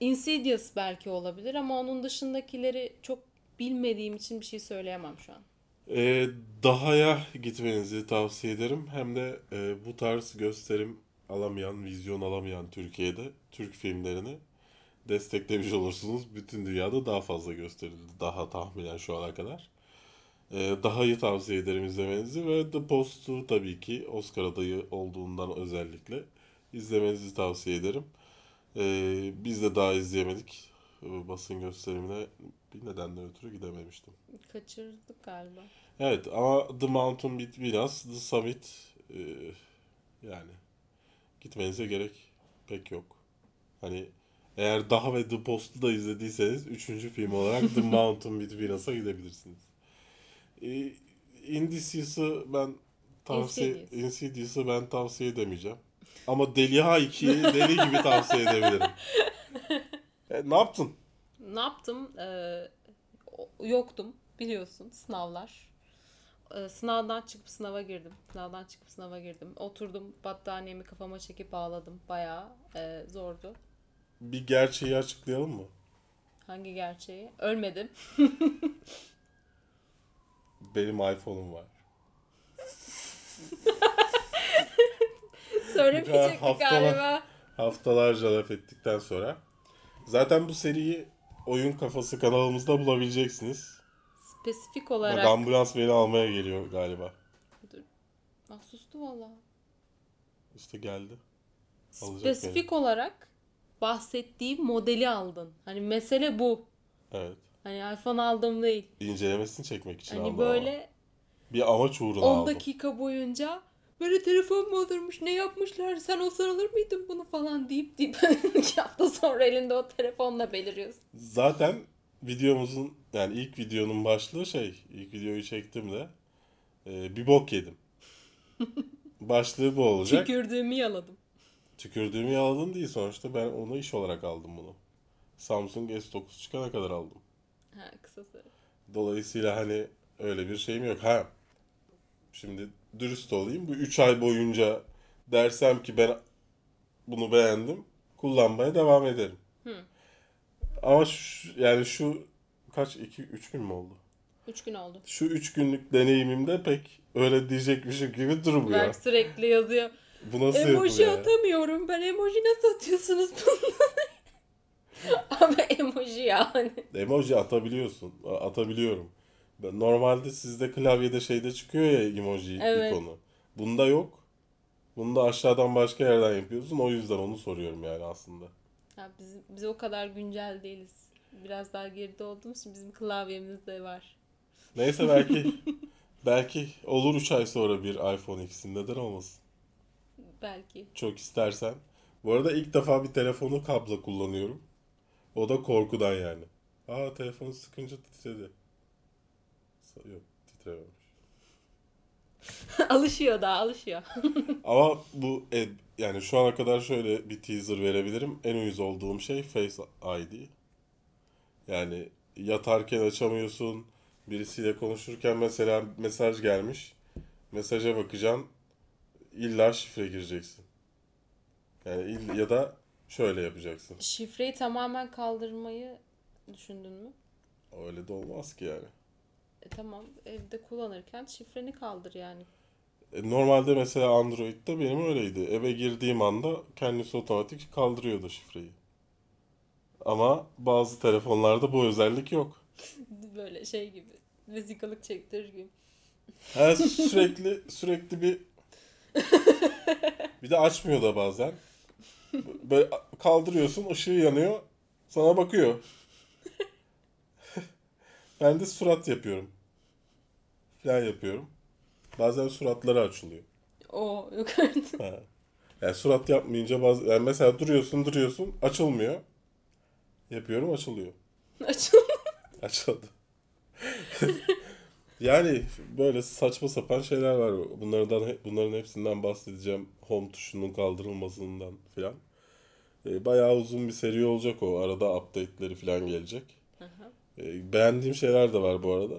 Insidious belki olabilir ama onun dışındakileri çok bilmediğim için bir şey söyleyemem şu an. Ee, Daha'ya gitmenizi tavsiye ederim. Hem de e, bu tarz gösterim alamayan, vizyon alamayan Türkiye'de Türk filmlerini desteklemiş olursunuz. Bütün dünyada daha fazla gösterildi. Daha tahminen şu ana kadar. Ee, Daha'yı tavsiye ederim izlemenizi ve The Post'u tabii ki Oscar adayı olduğundan özellikle izlemenizi tavsiye ederim. Ee, biz de daha izleyemedik. Ee, Basın gösterimine bir nedenden ötürü gidememiştim. Kaçırdık galiba. Evet ama The Mountain Between Us, The Summit e, yani gitmenize gerek pek yok. Hani eğer daha ve The Post'u da izlediyseniz üçüncü film olarak The Mountain Between Us'a gidebilirsiniz. E, Indicious'ı ben tavsiye Insidious. Insidious'ı ben tavsiye edemeyeceğim. Ama Deliha 2'yi deli gibi tavsiye edebilirim. E, ne yaptın? Ne yaptım? O- yoktum biliyorsun sınavlar. Ee, sınavdan çıkıp sınava girdim. Sınavdan çıkıp sınava girdim. Oturdum battaniyemi kafama çekip ağladım. Bayağı e, zordu. Bir gerçeği açıklayalım mı? Hangi gerçeği? Ölmedim. Benim iPhone'um var. Söylemeyecektik Haftalar- galiba. haftalarca laf ettikten sonra. Zaten bu seriyi Oyun Kafası kanalımızda bulabileceksiniz. Spesifik Bak olarak. ambulans beni almaya geliyor galiba. Ah, sustu valla. İşte geldi. Alacak Spesifik olarak bahsettiğim modeli aldın. Hani mesele bu. Evet. Hani iPhone aldım değil. İncelemesini çekmek için Hani aldım böyle ama. Bir amaç uğruna 10 aldım. dakika boyunca böyle telefon mu olurmuş ne yapmışlar sen olsan alır mıydın bunu falan deyip deyip iki hafta sonra elinde o telefonla beliriyorsun. Zaten videomuzun yani ilk videonun başlığı şey ilk videoyu çektim de e, bir bok yedim. Başlığı bu olacak. Tükürdüğümü yaladım. Tükürdüğümü yaladın değil sonuçta ben onu iş olarak aldım bunu. Samsung S9 çıkana kadar aldım. Ha kısası. Dolayısıyla hani öyle bir şeyim yok. Ha şimdi dürüst olayım. Bu 3 ay boyunca dersem ki ben bunu beğendim. Kullanmaya devam ederim. Ama şu, yani şu kaç 2 3 gün mü oldu? 3 gün oldu. Şu 3 günlük deneyimimde pek öyle diyecekmişim gibi durmuyor. Berk sürekli yazıyor. Bu nasıl emoji atamıyorum ben emoji nasıl atıyorsunuz bunu? Ama emoji yani. Emoji atabiliyorsun. Atabiliyorum. Normalde sizde klavyede şeyde çıkıyor ya emoji Evet. ikonu. Bunda yok. Bunda aşağıdan başka yerden yapıyorsun. O yüzden onu soruyorum yani aslında. Ya biz, biz o kadar güncel değiliz. Biraz daha geride olduğumuz için bizim klavyemizde var. Neyse belki belki olur 3 ay sonra bir iPhone X'in neden olmasın. Belki. Çok istersen. Bu arada ilk defa bir telefonu kablo kullanıyorum. O da korkudan yani. Aa telefonu sıkınca titredi. Yok titrememiş. alışıyor daha alışıyor. Ama bu e, yani şu ana kadar şöyle bir teaser verebilirim. En uyuz olduğum şey Face ID. Yani yatarken açamıyorsun. Birisiyle konuşurken mesela mesaj gelmiş. Mesaja bakacaksın. İlla şifre gireceksin. Yani ill- ya da şöyle yapacaksın. Şifreyi tamamen kaldırmayı düşündün mü? Öyle de olmaz ki yani. E tamam evde kullanırken şifreni kaldır yani. E, Normalde mesela Android'de benim öyleydi. Eve girdiğim anda kendisi otomatik kaldırıyordu şifreyi. Ama bazı telefonlarda bu özellik yok. Böyle şey gibi. Vesikalık çektirir gibi. Ha, sürekli sürekli bir bir de açmıyor da bazen. Böyle kaldırıyorsun, ışığı yanıyor, sana bakıyor. Ben de surat yapıyorum. Falan yapıyorum. Bazen suratları açılıyor. O yukarıda. Ha. Yani surat yapmayınca bazı yani mesela duruyorsun duruyorsun açılmıyor. Yapıyorum açılıyor. Açıldı. Açıldı. yani böyle saçma sapan şeyler var. Bunlardan bunların hepsinden bahsedeceğim. Home tuşunun kaldırılmasından filan. Ee, bayağı uzun bir seri olacak o. Arada update'leri filan gelecek. Ee, beğendiğim şeyler de var bu arada.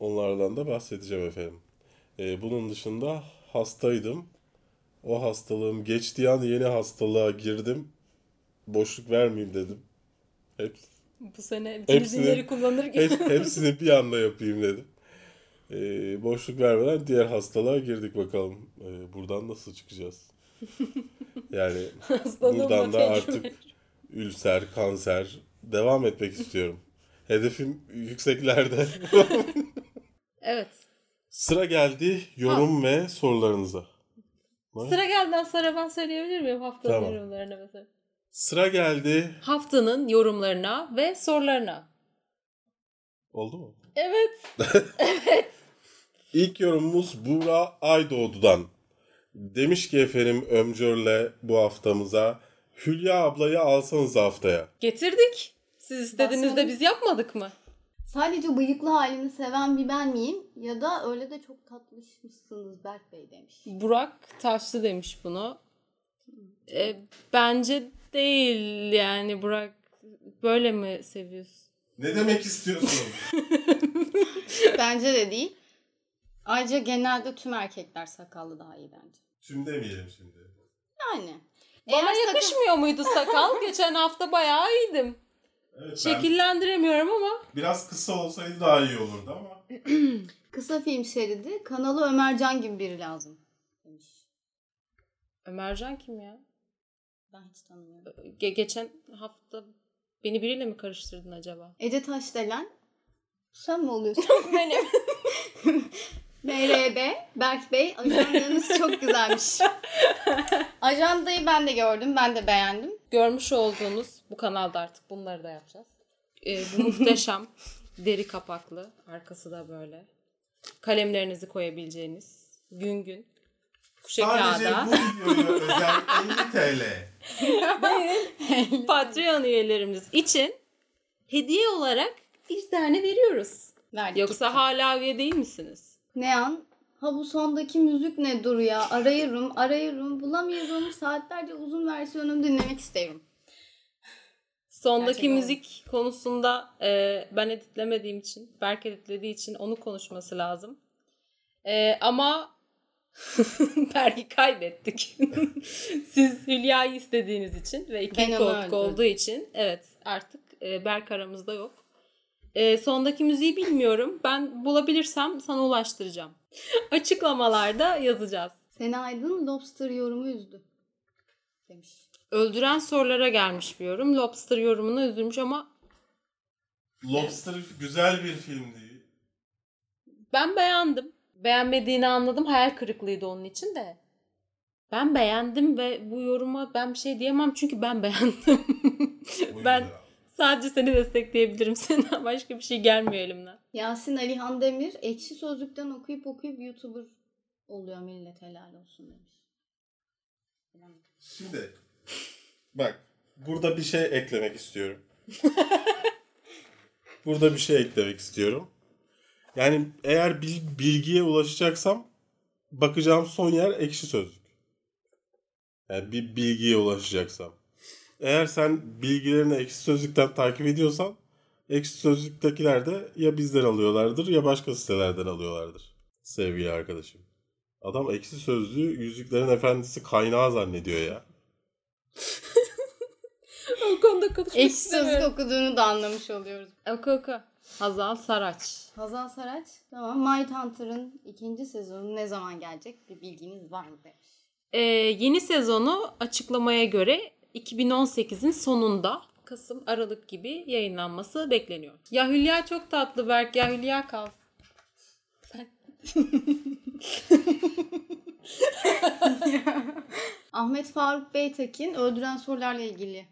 Onlardan da bahsedeceğim efendim. Ee, bunun dışında hastaydım. O hastalığım geçtiği an yeni hastalığa girdim. Boşluk vermeyeyim dedim. Hep Bu sene bütün Hepsini- izinleri kullanır gibi. hep, hepsini bir anda yapayım dedim. Ee, boşluk vermeden diğer hastalığa girdik bakalım. Ee, buradan nasıl çıkacağız? Yani buradan da artık ülser, kanser devam etmek istiyorum. Hedefim yükseklerde. Evet. Sıra geldi yorum ve sorularınıza. Sıra gelden sonra ben söyleyebilir miyim haftanın Tamam. yorumlarına mesela? Sıra geldi. Haftanın yorumlarına ve sorularına. Oldu mu? Evet. İlk yorumumuz Buğra Aydoğdu'dan. Demiş ki efendim Ömcör'le bu haftamıza Hülya ablayı alsanız haftaya. Getirdik. Siz istediğinizde biz yapmadık mı? Sadece bıyıklı halini seven bir ben miyim? Ya da öyle de çok tatlışmışsınız Berk Bey demiş. Burak Taşlı demiş bunu. E, bence değil yani Burak böyle mi seviyorsun? Ne demek istiyorsun? Bence de değil. Ayrıca genelde tüm erkekler sakallı daha iyi bence. Tüm demeyelim şimdi. Yani. Bana Eğer yakışmıyor muydu sakal? Geçen hafta bayağı iyiydim. Evet, Şekillendiremiyorum ama. biraz kısa olsaydı daha iyi olurdu ama. Kısa film şeridi kanalı Ömercan gibi biri lazım. Demiş. Ömercan kim ya? Ben hiç tanımıyorum. Ge- geçen hafta beni biriyle mi karıştırdın acaba? Ece Taşdelen. Sen mi oluyorsun? Benim. MRB, Berk Bey, ajandanız çok güzelmiş. Ajandayı ben de gördüm, ben de beğendim. Görmüş olduğunuz bu kanalda artık bunları da yapacağız. Ee, bu muhteşem deri kapaklı. Arkası da böyle. Kalemlerinizi koyabileceğiniz gün gün. Kuşe kağıda. videoya özel 50 TL. Patreon üyelerimiz için hediye olarak bir tane veriyoruz. Verdik Yoksa gitti. hala üye değil misiniz? Ne an? Ha bu sondaki müzik ne dur ya? Arıyorum, arıyorum, bulamıyorum. Saatlerce uzun versiyonunu dinlemek isterim. Sondaki Gerçekten müzik konusunda e, ben editlemediğim için, Berk editlediği için onu konuşması lazım. E, ama Berk'i kaybettik. Siz Hülya'yı istediğiniz için ve iki koltuk olduğu için evet artık e, Berk aramızda yok. E, sondaki müziği bilmiyorum. Ben bulabilirsem sana ulaştıracağım. Açıklamalarda yazacağız. Sena Aydın Lobster yorumu üzdü. Demiş. Öldüren sorulara gelmiş bir yorum. Lobster yorumuna üzülmüş ama Lobster güzel bir film değil. Ben beğendim. Beğenmediğini anladım. Hayal kırıklığıydı onun için de. Ben beğendim ve bu yoruma ben bir şey diyemem çünkü ben beğendim. ben sadece seni destekleyebilirim. Senden başka bir şey gelmiyor elimden. Yasin Alihan Demir ekşi sözlükten okuyup okuyup YouTuber oluyor millet helal olsun demiş. Şimdi bak burada bir şey eklemek istiyorum. burada bir şey eklemek istiyorum. Yani eğer bir bilgiye ulaşacaksam bakacağım son yer ekşi sözlük. Yani bir bilgiye ulaşacaksam. Eğer sen bilgilerini ekşi sözlükten takip ediyorsan ekşi sözlüktekiler de ya bizden alıyorlardır ya başka sitelerden alıyorlardır. Sevgili arkadaşım. Adam ekşi sözlüğü Yüzüklerin Efendisi kaynağı zannediyor ya. O konuda konuşmak Ekşi sözlük okuduğunu da anlamış oluyoruz. Oku oku. Hazal Saraç. Hazal Saraç tamam Mindhunter'ın ikinci sezonu ne zaman gelecek bir bilginiz var mı demiş. Ee, yeni sezonu açıklamaya göre 2018'in sonunda Kasım Aralık gibi yayınlanması bekleniyor. Ya Hülya çok tatlı Berk ya Hülya kalsın. Sen Ahmet Faruk Beytekin öldüren sorularla ilgili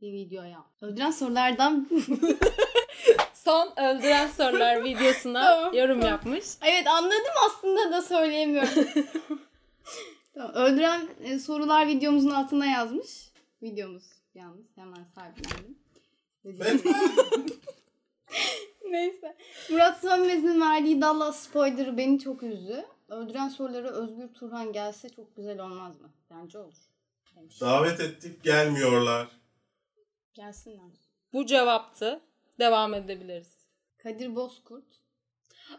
bir video yap. Öldüren sorulardan son öldüren sorular videosuna yorum yapmış. Evet anladım aslında da söyleyemiyorum. tamam, öldüren e, sorular videomuzun altına yazmış. Videomuz yalnız hemen sahiplendim. Neyse. Murat Sönmez'in verdiği Dallas spoiler'ı beni çok üzdü. Öldüren sorulara Özgür Turhan gelse çok güzel olmaz mı? Bence olur. Demiş. Davet ettik gelmiyorlar. Gelsinler. Bu cevaptı. Devam edebiliriz. Kadir Bozkurt.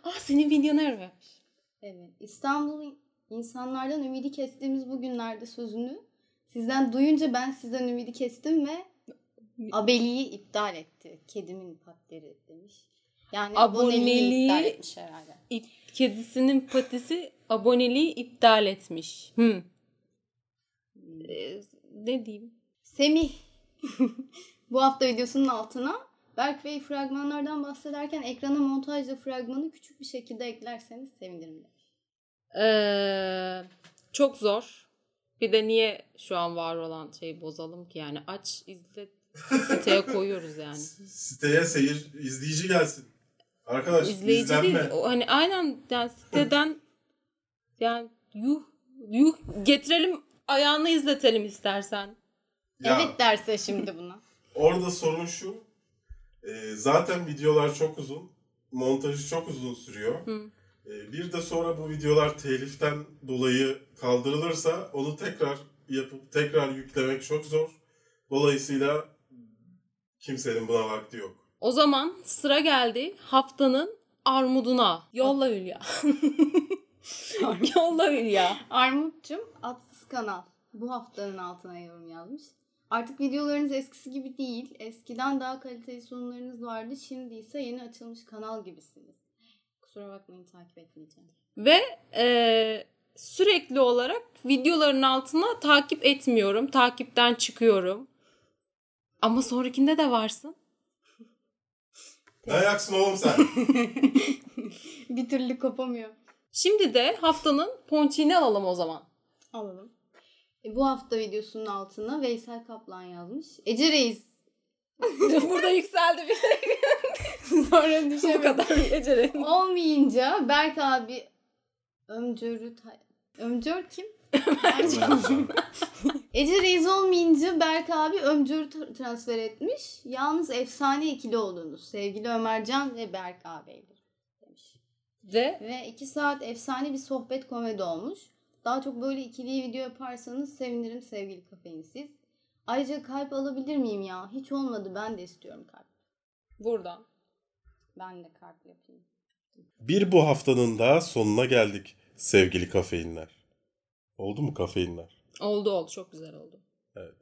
Aa senin videonu vermiş. Evet. İstanbul insanlardan ümidi kestiğimiz bu günlerde sözünü sizden duyunca ben sizden ümidi kestim ve abeliği iptal etti. Kedimin patleri demiş. Yani aboneliği, iptal etmiş herhalde. İp, kedisinin patisi aboneliği iptal etmiş. Hmm. Ee, ne diyeyim? Semih bu hafta videosunun altına Berk Bey fragmanlardan bahsederken ekrana montajla fragmanı küçük bir şekilde eklerseniz sevinirim. Ee, çok zor. Bir de niye şu an var olan şeyi bozalım ki yani aç izle siteye koyuyoruz yani. Siteye seyir, izleyici gelsin. Arkadaş İzleyici izlenme. değil. O, hani aynen yani siteden yani yuh yuh getirelim ayağını izletelim istersen. Ya, Evet derse şimdi buna. Orada sorun şu. e, zaten videolar çok uzun. Montajı çok uzun sürüyor. Hı. E, bir de sonra bu videolar teliften dolayı kaldırılırsa onu tekrar yapıp tekrar yüklemek çok zor. Dolayısıyla kimsenin buna vakti yok. O zaman sıra geldi haftanın armuduna. Yolla Hülya. Yolla Hülya. Armut'cum atsız kanal. Bu haftanın altına yorum yazmış. Artık videolarınız eskisi gibi değil. Eskiden daha kaliteli sunumlarınız vardı. Şimdi ise yeni açılmış kanal gibisiniz. Kusura bakmayın takip etmeyeceğim. Ve e, sürekli olarak videoların altına takip etmiyorum. Takipten çıkıyorum. Ama sonrakinde de varsın. Ne ayaksın oğlum sen? Bir türlü kopamıyor. Şimdi de haftanın ponçiğini alalım o zaman. Alalım. E, bu hafta videosunun altına Veysel Kaplan yazmış. Ece Reis. Burada yükseldi bir Sonra Bu düşemedim. kadar geceleri. Olmayınca Berk abi Ömcör'ü Ömcör kim? Ece Reis olmayınca Berk abi Ömcör'ü tra- transfer etmiş. Yalnız efsane ikili oldunuz. Sevgili Ömercan ve Berk ağabeydir demiş. Ve Ve iki saat efsane bir sohbet komedi olmuş. Daha çok böyle ikili video yaparsanız sevinirim sevgili kafeinsiz. Ayrıca kalp alabilir miyim ya? Hiç olmadı ben de istiyorum kalp. buradan. Ben de kalp yapayım. Bir bu haftanın da sonuna geldik sevgili kafeinler. Oldu mu kafeinler? Oldu oldu çok güzel oldu. Evet.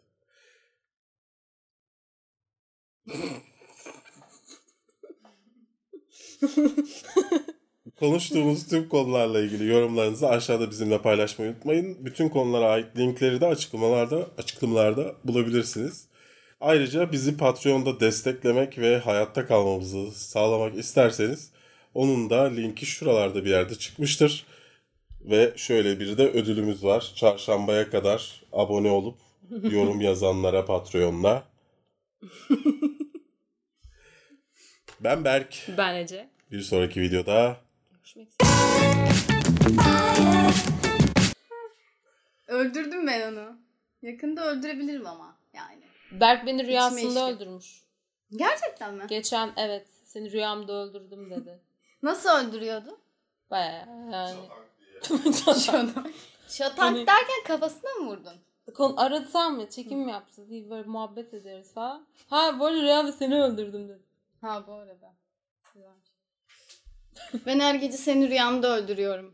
Konuştuğumuz tüm konularla ilgili yorumlarınızı aşağıda bizimle paylaşmayı unutmayın. Bütün konulara ait linkleri de açıklamalarda açıklamalarda bulabilirsiniz. Ayrıca bizi Patreon'da desteklemek ve hayatta kalmamızı sağlamak isterseniz onun da linki şuralarda bir yerde çıkmıştır. Ve şöyle bir de ödülümüz var. Çarşambaya kadar abone olup yorum yazanlara Patreon'da. Ben Berk. Ben Ece. Bir sonraki videoda Görüşmek üzere. Öldürdüm ben onu. Yakında öldürebilirim ama yani. Berk beni rüyasında öldürmüş. Gerçekten mi? Geçen evet seni rüyamda öldürdüm dedi. Nasıl öldürüyordu? Baya yani. Şatak. Şatak Hani- derken kafasına mı vurdun? Kon aratsam mı? Çekim mi yapacağız? Değil, böyle muhabbet ederiz falan. Ha bu arada rüyamda seni öldürdüm dedi. Ha bu arada. Ben her gece seni rüyamda öldürüyorum.